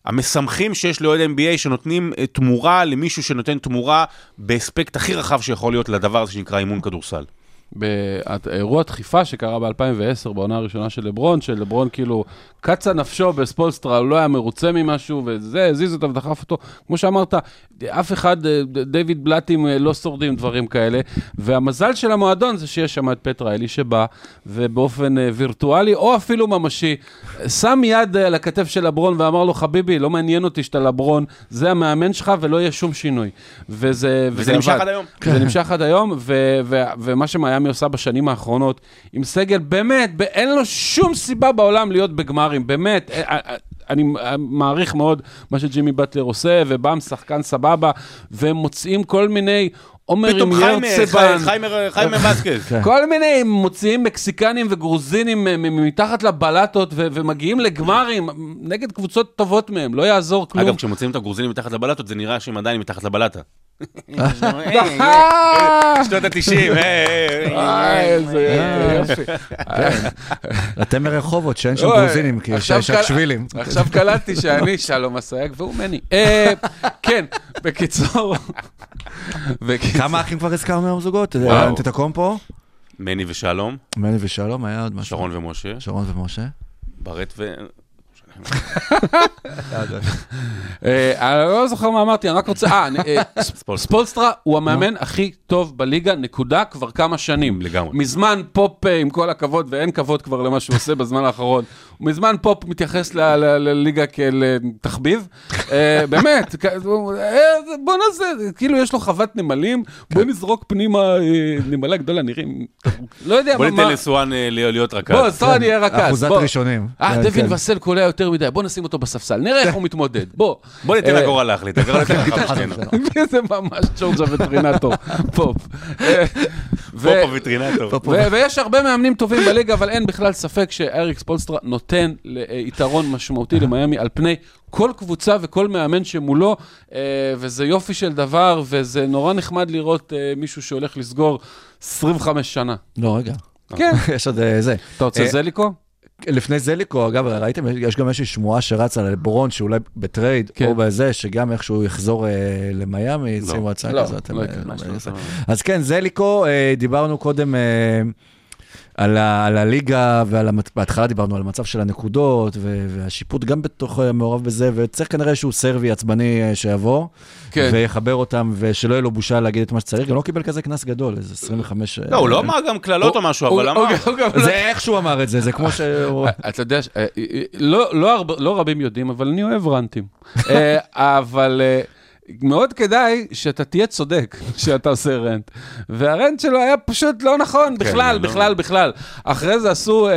המשמחים שיש לאוהד NBA שנותנים אה, תמורה למישהו שנותן תמורה באספקט הכי רחב שיכול להיות לדבר הזה שנקרא אימון כדורסל. באירוע דחיפה שקרה ב-2010, בעונה הראשונה של לברון, שלברון כאילו קצה נפשו בספולסטרה, הוא לא היה מרוצה ממשהו, וזה, הזיז אותו ודחף אותו. כמו שאמרת, אף אחד, אה, דיוויד בלאטים אה, לא שורדים דברים כאלה, והמזל של המועדון זה שיש שם את פט ריילי שבא, ובאופן אה, וירטואלי, או אפילו ממשי, שם יד על הכתף של לברון ואמר לו, חביבי, לא מעניין אותי שאתה לברון, זה המאמן שלך ולא יהיה שום שינוי. וזה, וזה נמשך עבד. עד היום. זה נמשך עד היום, ו- ו- ומה שמיאמי עושה בשנים האחרונות, עם סגל, באמת, אין לו שום סיבה בעולם להיות בגמרים, באמת. אה, אה, אני מעריך מאוד מה שג'ימי באטלר עושה, ובאם שחקן סבבה, והם מוצאים כל מיני... עומר עם ירצבן, חיימה בסקז. כן. כל מיני מוציאים מקסיקנים וגרוזינים מתחת לבלטות ומגיעים לגמרים נגד קבוצות טובות מהם, לא יעזור כלום. אגב, כשמוצאים את הגרוזינים מתחת לבלטות, זה נראה שהם עדיין מתחת לבלטה. אה, שנות ה-90, אה, איזה יופי. אתם מרחובות, שאין שם גרוזינים, כי יש שבילים. עכשיו קלטתי שאני שלום אסייג והוא מני. אה, כן, בקיצור. כמה אחים כבר הזכרנו היום זוגות? וואו. תתקום פה? מני ושלום, מני ושלום, היה עוד משהו. שרון ומשה, שרון ומשה. ברט ו... אה, אני לא זוכר מה אמרתי, אני רק רוצה... אה, אה, ספולסטרה. הוא המאמן הכי טוב בליגה, נקודה, כבר כמה שנים. לגמרי. מזמן פופ, אה, עם כל הכבוד, ואין כבוד כבר למה שהוא עושה בזמן האחרון, מזמן פופ מתייחס לליגה כאל תחביב. באמת, בוא נעשה, כאילו יש לו חוות נמלים, בוא נזרוק פנימה נמלה גדולה, נראים... לא יודע בוא מה... ניתן מה- לסואן להיות רכז. בוא, סטרן יהיה רכז. אחוזת בוא. ראשונים. אה, כן, דווין כן. וסל קולע יותר מדי, בוא נשים אותו בספסל, נראה איך הוא מתמודד, בוא. בוא ניתן אה, לגורל להחליט, הגורל יותר חכם משנינו. זה ממש ג'ורג' הווטרינטור, פופ. פופו וטרינטור. ויש הרבה מאמנים טובים בליגה, אבל אין בכלל ספק שאריק ספולסטרה נותן יתרון משמעותי למיאמי על פני כל קבוצה וכל מאמן שמולו, אה, וזה יופי של דבר, וזה נורא נחמד לראות אה, מישהו שהולך לסגור 25 שנה. לא, רגע. כן. יש עוד זה. אתה רוצה ז'ליקו? לפני ז'ליקו, אגב, ראיתם, יש גם איזושהי שמועה שרצה על לברון, שאולי בטרייד, כן. או בזה, שגם איכשהו יחזור אה, למיאמי, שימו הצעה לא, כזאת. לא אה. אה, אז כן, זליקו, אה, דיברנו קודם אה, על ה- על הליגה, ועל המצ- בהתחלה דיברנו על המצב של הנקודות, ו- והשיפוט גם בתוך אה, מעורב בזה, וצריך כנראה איזשהו סרבי עצבני אה, שיבוא, כן. ויחבר אותם, ושלא יהיה לו בושה להגיד את מה שצריך, גם לא קיבל כזה קנס גדול, איזה 25... לא, הוא לא אמר גם קללות או משהו, אבל אמר... זה איך שהוא אמר את זה, זה כמו שהוא... אתה יודע, אה, אה, לא, לא, לא רבים יודעים, אבל אני אוהב רנטים. אה, אבל אה, מאוד כדאי שאתה תהיה צודק שאתה עושה רנט. והרנט שלו היה פשוט לא נכון, בכלל, לא. בכלל, בכלל. אחרי זה עשו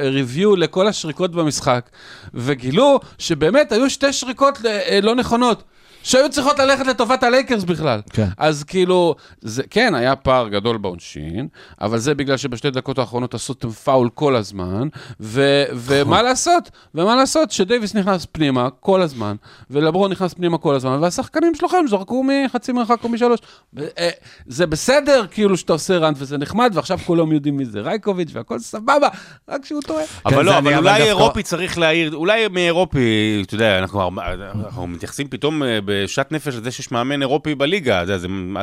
ריוויו לכל השריקות במשחק, וגילו שבאמת היו שתי שריקות אה, לא נכונות. שהיו צריכות ללכת לטובת הלייקרס בכלל. כן. אז כאילו, זה, כן, היה פער גדול בעונשין, אבל זה בגלל שבשתי דקות האחרונות עשיתם פאול כל הזמן, ו, ומה לעשות? ומה לעשות? שדייוויס נכנס פנימה כל הזמן, ולברון נכנס פנימה כל הזמן, והשחקנים שלכם זרקו מחצי מרחק או משלוש. אה, זה בסדר, כאילו, שאתה עושה ראנט וזה נחמד, ועכשיו כולם יודעים מי זה רייקוביץ' והכל סבבה, רק שהוא טועה. כן, אבל זה לא, אבל אולי דווקא- אירופי צריך להעיר, אולי מאירופי, אתה יודע, אנחנו אנחנו מתייחסים פתאום אה, בשאט נפש לזה שיש מאמן אירופי בליגה, זה עד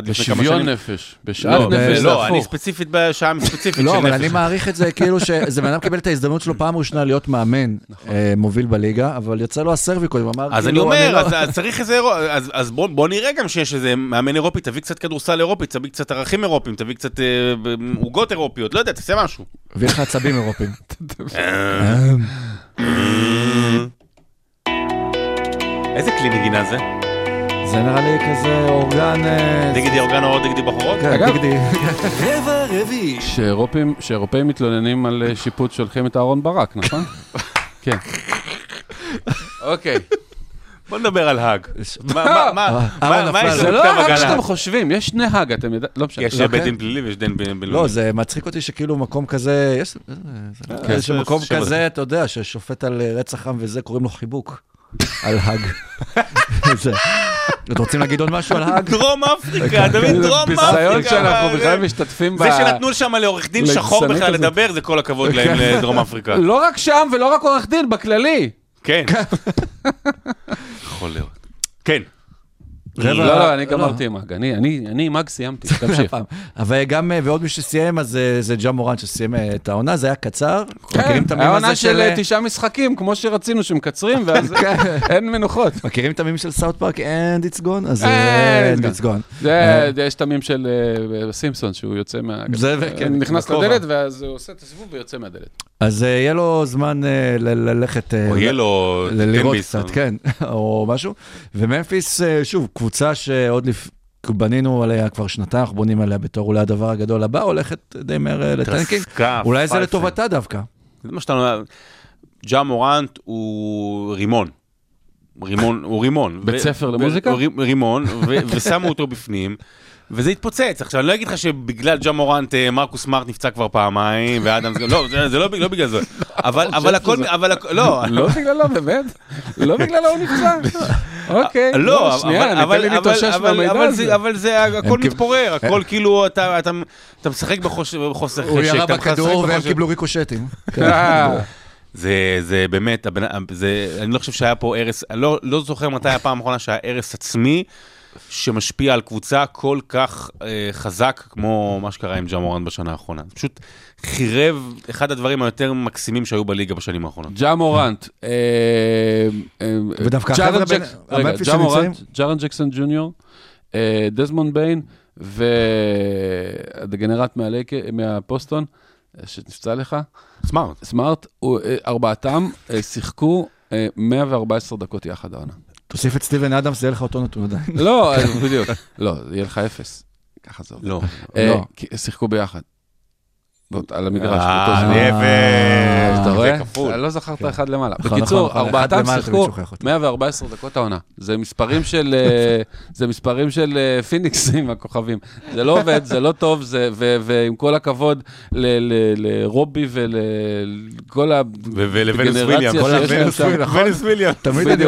לפני כמה בשוויון שנים. נפש, בשאט לא, נפש זה לא, אני. ספציפית בשעה ספציפית של לא, אבל נפש. אני מעריך את זה כאילו שזה בן אדם קיבל את ההזדמנות שלו פעם ראשונה להיות מאמן אה, מוביל בליגה, אבל יצא לו הסרבי קודם, אמר אז אני אומר, לא- אז צריך איזה, אירו- אז- בוא נראה גם שיש איזה מאמן אירופי, תביא קצת כדורסל אירופי, תביא קצת ערכים אירופיים, תביא קצת אה, עוגות אירופיות, לא יודע, תעשה משהו. לך עצבים אירופיים. איזה כלי נגינה זה? זה נראה לי כזה אורגן... אה, דיגידי אורגנו או דיגידי בחורות? כן, דיגידי. רבע רביעי. שאירופאים מתלוננים על אה, שיפוט שהולכים את אהרון ברק, נכון? כן. אוקיי. בוא נדבר על האג. מה- מה- מה- אה, יש. זה לא הגנה? שאתם חושבים, יש שני האג, אתם יודעים, לא משנה. יש לא, בית כן. דין פלילי ויש דין בינלאומי. לא, זה מצחיק אותי שכאילו מקום כזה, יש כן, איזשהו זה- מקום כזה, אתה יודע, ששופט על רצח עם וזה, קוראים לו חיבוק. על האג. אתם רוצים להגיד עוד משהו על האג? דרום אפריקה, תמיד זה דרום אפריקה. ביזיון שאנחנו זה- בכלל משתתפים ב... זה שנתנו שם לעורך דין שחור בכלל. לדבר, זה כל הכבוד להם לדרום אפריקה. לא רק שם ולא רק עורך דין, בכללי. כן. יכול להיות. כן. רבע- לא, לא, אני לא. גמרתי עם האג. אני- אני אני עם האג סיימתי, תמשיך. פעם. אבל גם, אה, ועוד מי שסיים, אז אה, זה ג'ה מורן שסיים אה, את העונה, זה היה קצר. כן, המים היה הזה עונה של תשעה משחקים, כמו שרצינו שמקצרים, ואז אין מנוחות. מכירים את המים של סאות' פארק and it's gone? אז And it's and it's gone. זה, יש את המים של סימפסון, שהוא יוצא מה... זה וכן, נכנס. לדלת, ואז הוא עושה את הסיבוב ויוצא מהדלת. אז יהיה לו זמן ללכת... או יהיה לו לראות. קצת, כן, או משהו. וממפיס, שוב, קבוצה שעוד לפ... בנינו עליה כבר שנתיים, אנחנו בונים עליה בתור אולי הדבר הגדול הבא, הולכת די מהר אה, לטנקינג. אולי זה. לטובתה דווקא. זה מה שאתה אומר. ג'ה מורנט הוא רימון. רימון, הוא רימון. בית ספר למוזיקה? רימון, ושמו אותו בפנים. וזה התפוצץ. עכשיו, אני לא אגיד לך שבגלל ג'ה מורנט, אה, מרקוס סמארט נפצע כבר פעמיים, ואדמס, לא, זה- לא לא בגלל זה. אבל הכל, לא, לא בגללו, באמת? לא בגללו הוא נפצע? אוקיי. לא, אבל- שנייה, ניתן לי להתאושש מהמידע הזה. זה- אבל זה, הכל מתפורר, הכל כאילו, אתה משחק בחוש- בחוסר חשק. הוא ירה בכדור והם קיבלו ריקושטים. אה, זה, זה באמת, זה, אני לא חושב שהיה פה הרס, אני לא, לא זוכר מתי הפעם האחרונה שהיה הרס עצמי שמשפיע על קבוצה כל כך אה, חזק כמו מה שקרה עם ג'ה בשנה האחרונה. זה פשוט חירב אחד הדברים היותר מקסימים שהיו בליגה בשנים האחרונות. ג'ה מורנט. אה, אה, ודווקא ג'ארן החבר'ה בין- רגע, הממפיס ג'ה שנמצאים- מורנט, ג'ארן ג'קסון ג'וניור, אה, דזמונד ביין והדגנרט מהפוסטון, אה, שנפצע לך, סמארט. סמארט, אה, ארבעתם אה, שיחקו אה, 114 דקות יחד העונה. תוסיף את סטיבן אדמס, זה יהיה לך אותו נתון עדיין. לא, בדיוק. לא, יהיה לך אפס. ככה זה עובד. לא. אה, לא. שיחקו ביחד. על המגרש. אה. יפה. אתה רואה? לא זכרת אחד למעלה. נכון, בקיצור, נכון, נכון. ארבעתם שיחקו תמיד שוכח אותי. 114 דקות העונה. זה מספרים של אה, זה מספרים של אה, פיניקסים, הכוכבים. זה לא עובד, זה לא טוב, ועם כל הכבוד לרובי ולכל הגנרציה. שיש להם שם. וויליאם? ונוס וויליאם. תמיד אני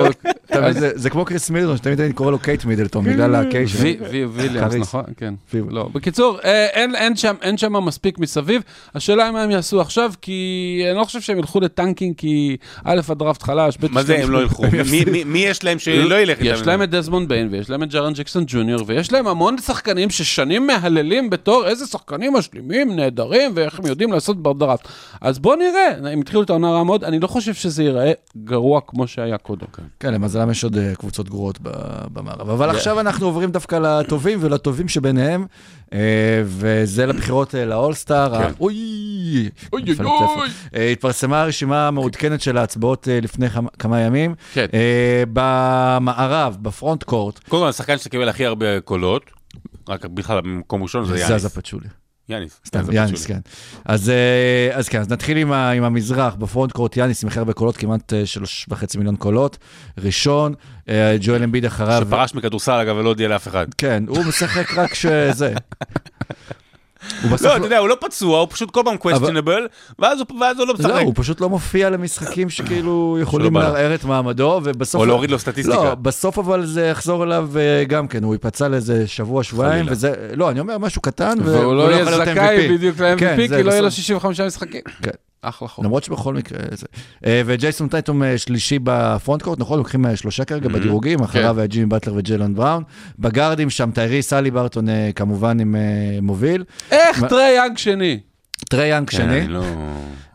זה- זה כמו קריס מידלטון, שתמיד אני קורא לו קייט מידלטון, בגלל ה K שלו. וי- וי- וויליאמס, קריס. נכון? כן. לא. בקיצור, אה, אין- שם- מספיק מסביב. השאלה היא מה הם יעשו עכשיו, כי אני לא חושב שהם ילכו לטנקינג, כי א', הדראפט חלש, ב', מה זה הם לא ילכו? מי- יש להם שלא ילך איתם? יש להם את דזמונד ביין, ויש להם את ג'רן ג'קסון ג'וניור, ויש להם המון שחקנים ששנים מהללים בתור איזה שחקנים משלימים, נהדרים, ואיך הם יודעים לעשות בדראפט. אז בואו נראה, הם התחילו את העונה רע מאוד, אני לא חושב שזה ייראה גרוע כמו שהיה קודם. כן, למזלם יש עוד אה, קבוצות גרועות במערב. אבל עכשיו אנחנו עוברים דווקא לטובים ולטובים שביניהם, אה, וזה לבחירות אה, לאולסטאר. ה- אוי, אוי, אוי. אוי. התפרסמה הרשימה המעודכנת של ההצבעות לפני כמה- ימים. כן. במערב, בפרונט קורט, קודם כל, השחקן שקיבל הכי הרבה קולות, רק בכלל במקום ראשון זה זזה יאניס. פצ'ולי. יאניס. סתם, זזה יאניס. כן. אז, אה, אז כן, אז נתחיל עם, ה, עם המזרח, בפרונט קורט יאניס עם הכי הרבה קולות, כמעט אה, שלוש וחצי מיליון קולות. ראשון, אה, ג'ואל אמביד אחריו. שפרש מכדורסל אגב ולא הודיע לאף אחד. כן, הוא משחק רק שזה. הוא בסוף לא, אתה יודע, הוא לא פצוע, הוא פשוט כל פעם questionable, ואז הוא לא לא, משחק. הוא פשוט לא מופיע למשחקים שכאילו יכולים. לערער את מעמדו, ובסוף... או להוריד לו סטטיסטיקה. לא, בסוף אבל זה יחזור אליו אה, גם כן, הוא ייפצע לאיזה שבוע, שבועיים. וזה... לא, אני אומר משהו קטן, והוא לא יהיה יכול להיות זכאי. בדיוק ל-MVP, כן, כי לא יהיה לו בסוף. 65 משחקים. כן. אחלה חוק. למרות שבכל מקרה זה. אה, וג'ייסון טייטום אה, שלישי ב front court, נכון? לוקחים אה, שלושה כרגע בדירוגים, אחריו אה, ג'ימי באטלר וג'לון בראון. בגארדים שם טייריס הליברטון כמובן עם מוביל. איך מה- טרי יאנג שני? טרי יאנג כן, שני. אני לא...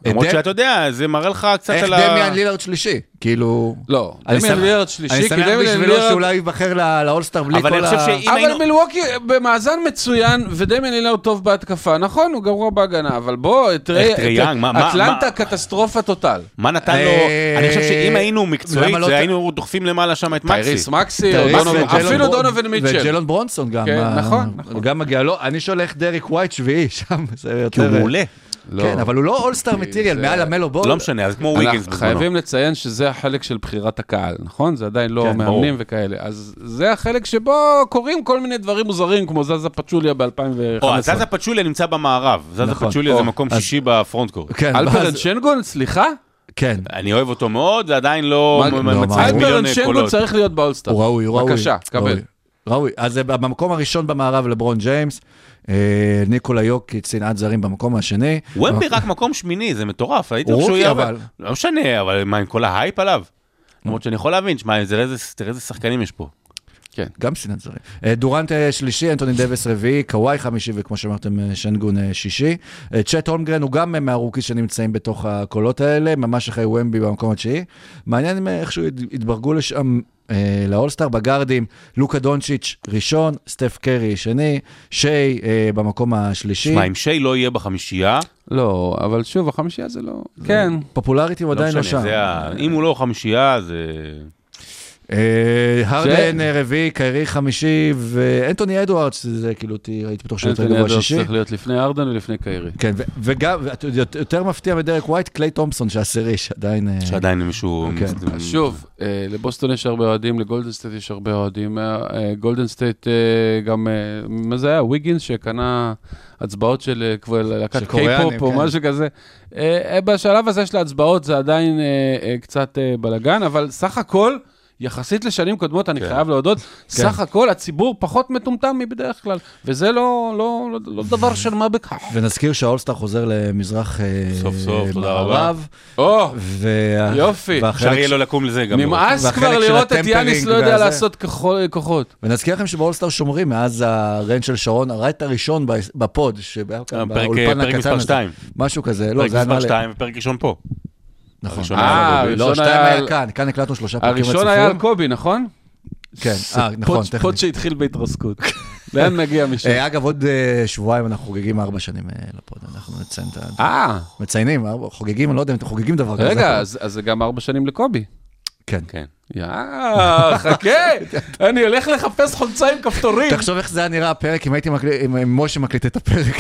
למרות שאתה יודע, זה מראה לך קצת איך על ה... דמיאן לילארד שלישי? כאילו... לא, אני דמיאן שמח- לילארד שלישי, אני שמח בשבילו. שאולי ייבחר לאולסטאר בלי אבל כל אני ה... חושב שאם אבל היינו... מילווקי במאזן מצוין, ודמיאן לילארד טוב בהתקפה. נכון, הוא גרוע בהגנה, אבל בוא, מה- אטלנטה מה- קטסטרופה טוטל. מה נתן לו... אה, אני חושב שאם היינו מקצועית, לא היינו דוחפים למעלה שם את מקסי. טייריס מקסי, אפילו דונובין מיטשל. וג'לון ברונסון גם. כן, אה, נכון, נכון. הוא גם מגיע לו, אני שואל איך דריק ווייט שביעי שם, זה כי. הוא מעולה. לא. כן, אבל הוא לא All-Star material, זה- מעל לאמלו בול. לא משנה, אז כמו וויגנס אנחנו בזמנו. חייבים לציין שזה החלק של בחירת הקהל, נכון? זה עדיין לא כן, מאמנים ברור. וכאלה. אז זה החלק שבו קורים כל מיני דברים מוזרים, כמו זזה פצ'וליה ב-2015. או, זזה פצ'וליה נמצא במערב. זזה נכון. פצ'וליה זה מקום אז- שישי ב front court. כן, אלפרן ואז- שנגון, סליחה? כן, אני אוהב אותו מאוד, זה עדיין לא לא, מה, הוא- מיליון אלפרן שנגון קולות. צריך להיות באולסטאר. הוא ראוי, הוא ראוי. בבקשה, קבל. ראוי. אז במקום הראשון במערב לברון ג'יימס, אה, ניקולה יוקיץ', שנאת זרים במקום השני. וומבי רק מקום שמיני, זה מטורף. הייתי חושב שהוא יהיה... אבל. לא משנה, אבל מה עם כל ההייפ עליו? למרות שאני יכול להבין, שמע, תראה איזה- שחקנים יש פה. גם שנאת זרים. אה, דורנט אה, שלישי, אנטוני דוויס רביעי, קוואי חמישי, וכמו שאמרתם, שנגון שישי. צ'ט הולמגרן הוא גם מה rookies שנמצאים בתוך הקולות האלה, ממש אחרי ומבי במקום התשיעי. מעניין אם איכשהו יד- יתברגו לשם אה, לאולסטאר. בגארדים, לוקה דונצ'יץ' ראשון, סטף קרי שני, שיי אה, במקום השלישי. שמע, אם שיי לא יהיה בחמישייה, לא, אבל שוב, החמישייה זה לא... כן. popularity הוא לא עדיין לא שם. זה ה- אם הוא לא חמישייה, זה... אה, הרדן אה, רביעי, קיירי חמישי, ואנטוני אדוארדס, זה כאילו, אותי הייתי בטוח שהוא יותר אנטוני גבוה אדוארדס שישי. צריך להיות לפני הרדן ולפני קיירי. כן, וגם, יותר מפתיע מדרק ווייט, קליי תומפסון שעשירי, שעדיין... אה, שעדיין מישהו... כן. שוב, לבוסטון יש הרבה אוהדים, לגולדן סטייט יש הרבה אוהדים. גולדן סטייט גם, מה זה היה? ויגינס שקנה הצבעות של כבר להקת קיי-פופ או כן. משהו כזה. בשלב הזה של ההצבעות זה עדיין קצת בלאגן, אבל סך הכל... יחסית לשנים קודמות, אני כן. חייב להודות, סך הכל הציבור פחות מטומטם מבדרך כלל, וזה לא, לא, לא, לא דבר של מה בכך. ונזכיר שהאולסטאר חוזר למזרח אה, סוף סוף, תודה רבה. מערב, או, וה- יופי. אפשר יהיה לו לקום לזה גם. נמאס כבר לראות את יאניס לא יודע. לעשות כוחות. ונזכיר לכם שבאולסטאר שומרים מאז הרנט של שרון, הרייט הראשון ב- בפוד, שהיה כאן פרק באולפן פרק הקטן מספר הזה. 2. משהו כזה, לא, פרק זה היה מספר נראה לי- 2 ופרק ראשון פה. נכון. הראשון היה אה. לא, שתיים היה כאן, כאן הקלטנו שלושה פרקים רצופים. הראשון היה על קובי, נכון? כן, אה, נכון, תכף. פוד שהתחיל בהתרסקות. לאן נגיע משם? אה, אגב, עוד אה, שבועיים אנחנו חוגגים ארבע שנים לפוד, אנחנו נציין את ה... אה, מציינים, חוגגים, אני לא יודע אם אתם חוגגים דבר כזה. רגע, אז אז זה גם ארבע שנים לקובי. כן. יא, חכה, אני הולך לחפש חולצה עם כפתורים. תחשוב איך זה היה נראה הפרק אם הייתי מקליט, אם משה מקליט את הפרק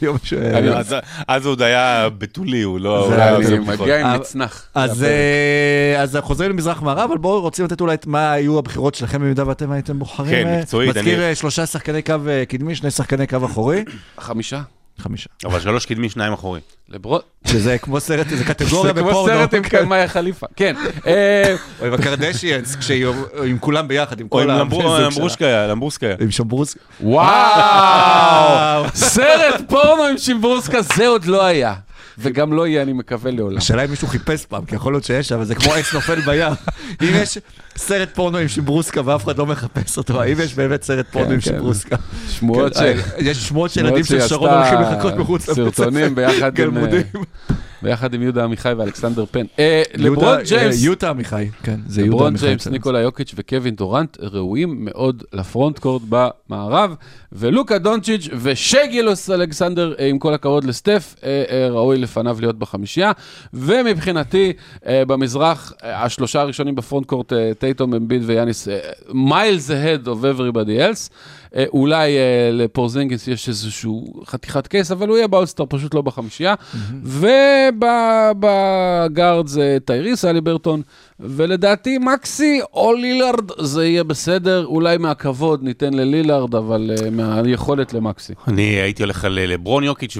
ביום ש... אז- אז הוא עוד היה בתולי, הוא לא... זה לא בדיחות. מגיע עם מצנח. אז, אה, אז חוזרים למזרח מערב, אבל בואו רוצים לתת אולי את מה היו הבחירות שלכם במידה ואתם הייתם בוחרים. כן, אה, מקצועית, מזכיר אה, שלושה שחקני קו קדמי, שני שחקני קו אחורי, חמישה. חמישה. אבל שלוש קדמי, שניים אחורי. לברון. שזה כמו סרט, זה קטגוריה זה כמו. סרט עם. קלמאי חליפה. כן. או עם הקרדשיאנס, עם כולם ביחד, עם או כל עם זוג למבור- שלה. למברושקיה, למברוסקיה. עם שמברוס. וואו! סרט פורנו עם שימבורסקה, זה עוד לא היה. וגם לא יהיה, אני מקווה לעולם. השאלה אם מישהו חיפש פעם, כי יכול להיות שיש, אבל זה כמו עץ נופל בים. אם יש סרט פורנו עם שימברוסקה ואף אחד לא מחפש אותו, האם יש באמת סרט פורנו עם כן. שימברוסקה? שמועות כן, של... יש שמועות של ילדים של שרון הולכים לחכות מחוץ לבית. סרטונים ביחד עם, גלמודים. ביחד עם יהודה עמיחי ואלכסנדר פן. אה, לברון אה, ג'יימס, יוטה עמיחי, כן, זה יהודה לברון עמיחי. ג'יימס, בסדר. ניקולה יוקיץ' וקווין דורנט ראויים מאוד ל front court במערב, ולוקה דונצ'יץ' ושיי גילג'ס אלכסנדר, אה, עם כל הכבוד לסטף, אה, אה, ראוי לפניו להיות בחמישייה. ומבחינתי, אה, במזרח, אה, השלושה הראשונים ב front court, אה, טייטום, אמביד ויאניס, miles ahead of everybody else. אה, אולי לפורזינגיס יש איזשהו חתיכת case, אבל הוא יהיה באולסטאר, פשוט לא בחמישייה. ובגארד זה טייריס אלי ברטון, ולדעתי מקסי או לילארד זה יהיה בסדר, אולי מהכבוד ניתן ללילארד, אבל מהיכולת למקסי. אני הייתי הולך על לברון יוקיץ'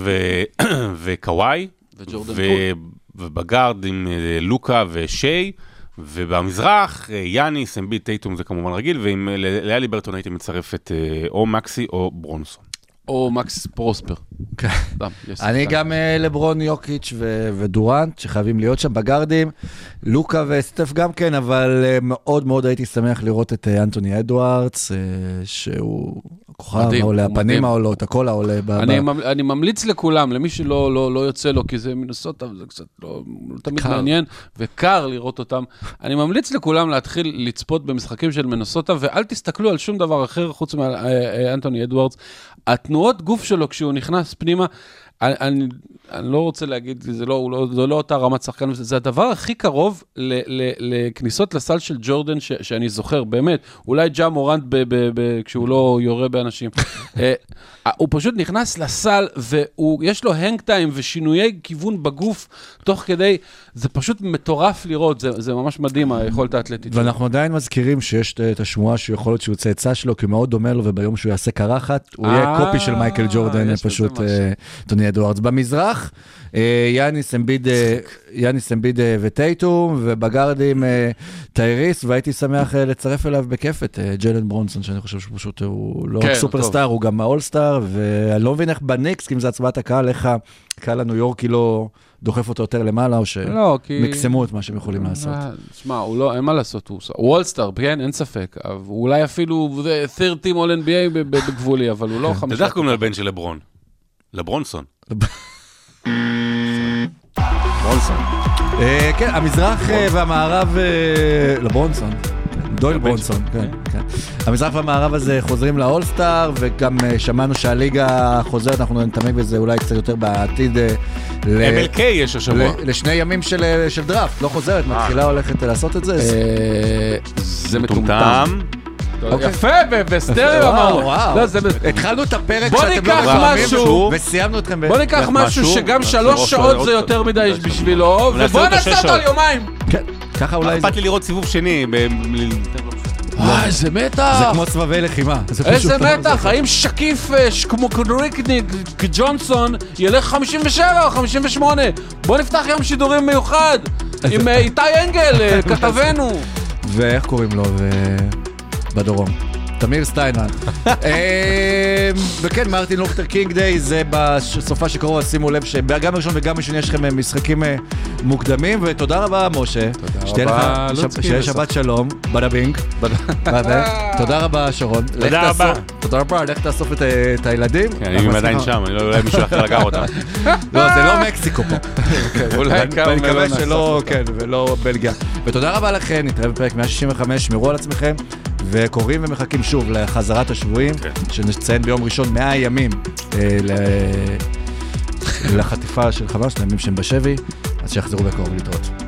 וקוואי. וג'ורדן ו- ובגארד עם אה, לוקה ושיי. ובמזרח, אה, יאניס, אמביט, טייטום זה כמובן רגיל, ועם אה, ל- לאלי ברטון הייתי מצרף את או מקסי או ברונסון. או מקס פרוספר. אני. גם אה, לברון יוקיץ' ודורנט, שחייבים להיות שם בגארדים. לוקה וסטף גם כן, אבל אה, מאוד מאוד הייתי שמח לראות את אה, אנטוני אדוארדס, שהוא כוכב מדהים, העולה, הפנים. העולות, הכל העולה. אני, ממליץ לכולם, למי שלא לא, לא יוצא לו, כי זה מנסות, זה קצת לא, לא תמיד. מעניין, וקר לראות אותם. אני ממליץ לכולם להתחיל לצפות במשחקים של מנסוטה, ואל תסתכלו על שום דבר אחר חוץ מאנטוני אדוארדס. התנועות גוף שלו כשהוא נכנס פנימה, אני, אני, אני לא רוצה להגיד, זה לא, לא, זה לא אותה רמת שחקן, זה, הדבר הכי קרוב ל, ל, לכניסות לסל של ג'ורדן ש, שאני זוכר, באמת, אולי ג'ה מורנט ב, ב, ב, כשהוא לא יורה באנשים. הוא פשוט נכנס לסל ויש לו הנג טיים ושינויי כיוון בגוף תוך כדי, זה פשוט מטורף לראות, זה, זה ממש מדהים היכולת האתלטית. ואנחנו עדיין מזכירים שיש את- השמועה שיכול להיות שהוא צאצא שלו, כי הוא מאוד דומה לו, וביום שהוא יעשה קרחת, הוא יהיה אה, קופי של מייקל ג'ורדן, פשוט. אה, טוני אדוארדס. במזרח, יאניס אמביד, אה, יאניס אמביד אה, וטייטום, ובגארדים אה, טייריס, והייתי שמח אה, לצרף אליו בכיף את אה, ג'לן ברונסון, שאני חושב שהוא פשוט, הוא לא כן, רק הוא סופרסטאר, הוא גם האולסטאר, ואני לא מבין איך בניקס, אם זה הצבעת הקהל, איך הקהל הניו יורקי לא דוחף אותו יותר למעלה, או לא, כי... שמקסמו את מה שהם יכולים לעשות. אה, שמע, הוא לא, אין מה לעשות, הוא אולסטאר, כן, אין ספק. אולי אפילו זה third team all NBA בגבולי, אבל הוא לא אתה חמישה. יודע איך קוראים לבן של לברון? לברונסון. אה, כן, המזרח אה, והמערב, אה, לברונסון. דויל ברונסון, כן, כן. המזרח והמערב הזה חוזרים לאולסטאר, וגם שמענו שהליגה חוזרת, אנחנו נתעמק בזה אולי קצת יותר בעתיד. MLK יש השבוע. לשני ימים של, דראפט, לא חוזרת, מתחילה הולכת לעשות את זה. זה מטומטם. אוקיי. יפה, בסטריאו אמרנו. לא, התחלנו את הפרק שאתם לא משהו. וסיימנו אתכם ב... בוא ניקח משהו, שגם שלוש שעות זה יותר מדי בשבילו, ובוא נעשה אותו על. יומיים. כן, ככה אולי. אכפת לי לראות סיבוב שני. וואי, איזה מתח. זה כמו סבבי לחימה. זה איזה לא- מתח, האם שקיף אה, כמו קודריקניק ג'ונסון ילך 57 או 58? בוא נפתח יום שידורים מיוחד עם אה, איתי אנגל, אה, כתבנו. ואיך קוראים לו? בדרום. תמיר סטיינמן. אה, וכן, מרטין לותר קינג Day, זה בסופ"ש הקרוב, אז שימו לב שגם בראשון וגם בשני יש לכם אה, משחקים אה, מוקדמים, ותודה רבה, משה. תודה רבה, לוצקי, שיהיה בסוף. שבת שלום, bada bing. תודה רבה, שרון. תודה רבה. תודה רבה, לך תאסוף את, אה, הילדים. כן, אני עדיין שם, אני לא- אולי מישהו אחר לקח אותם. לא, זה לא מקסיקו פה. אולי כמה ואני מקווה מלון שלא, כן, ולא בלגיה. ותודה רבה לכם, נתראה בפרק 165, שמרו על עצמכם, וקוראים ומחכים שוב לחזרת השבויים, כן. שנציין ביום ראשון 100 ימים אה, ל- לחטיפה של חמאס, לימים שהם בשבי, אז שיחזרו בקרוב להתראות.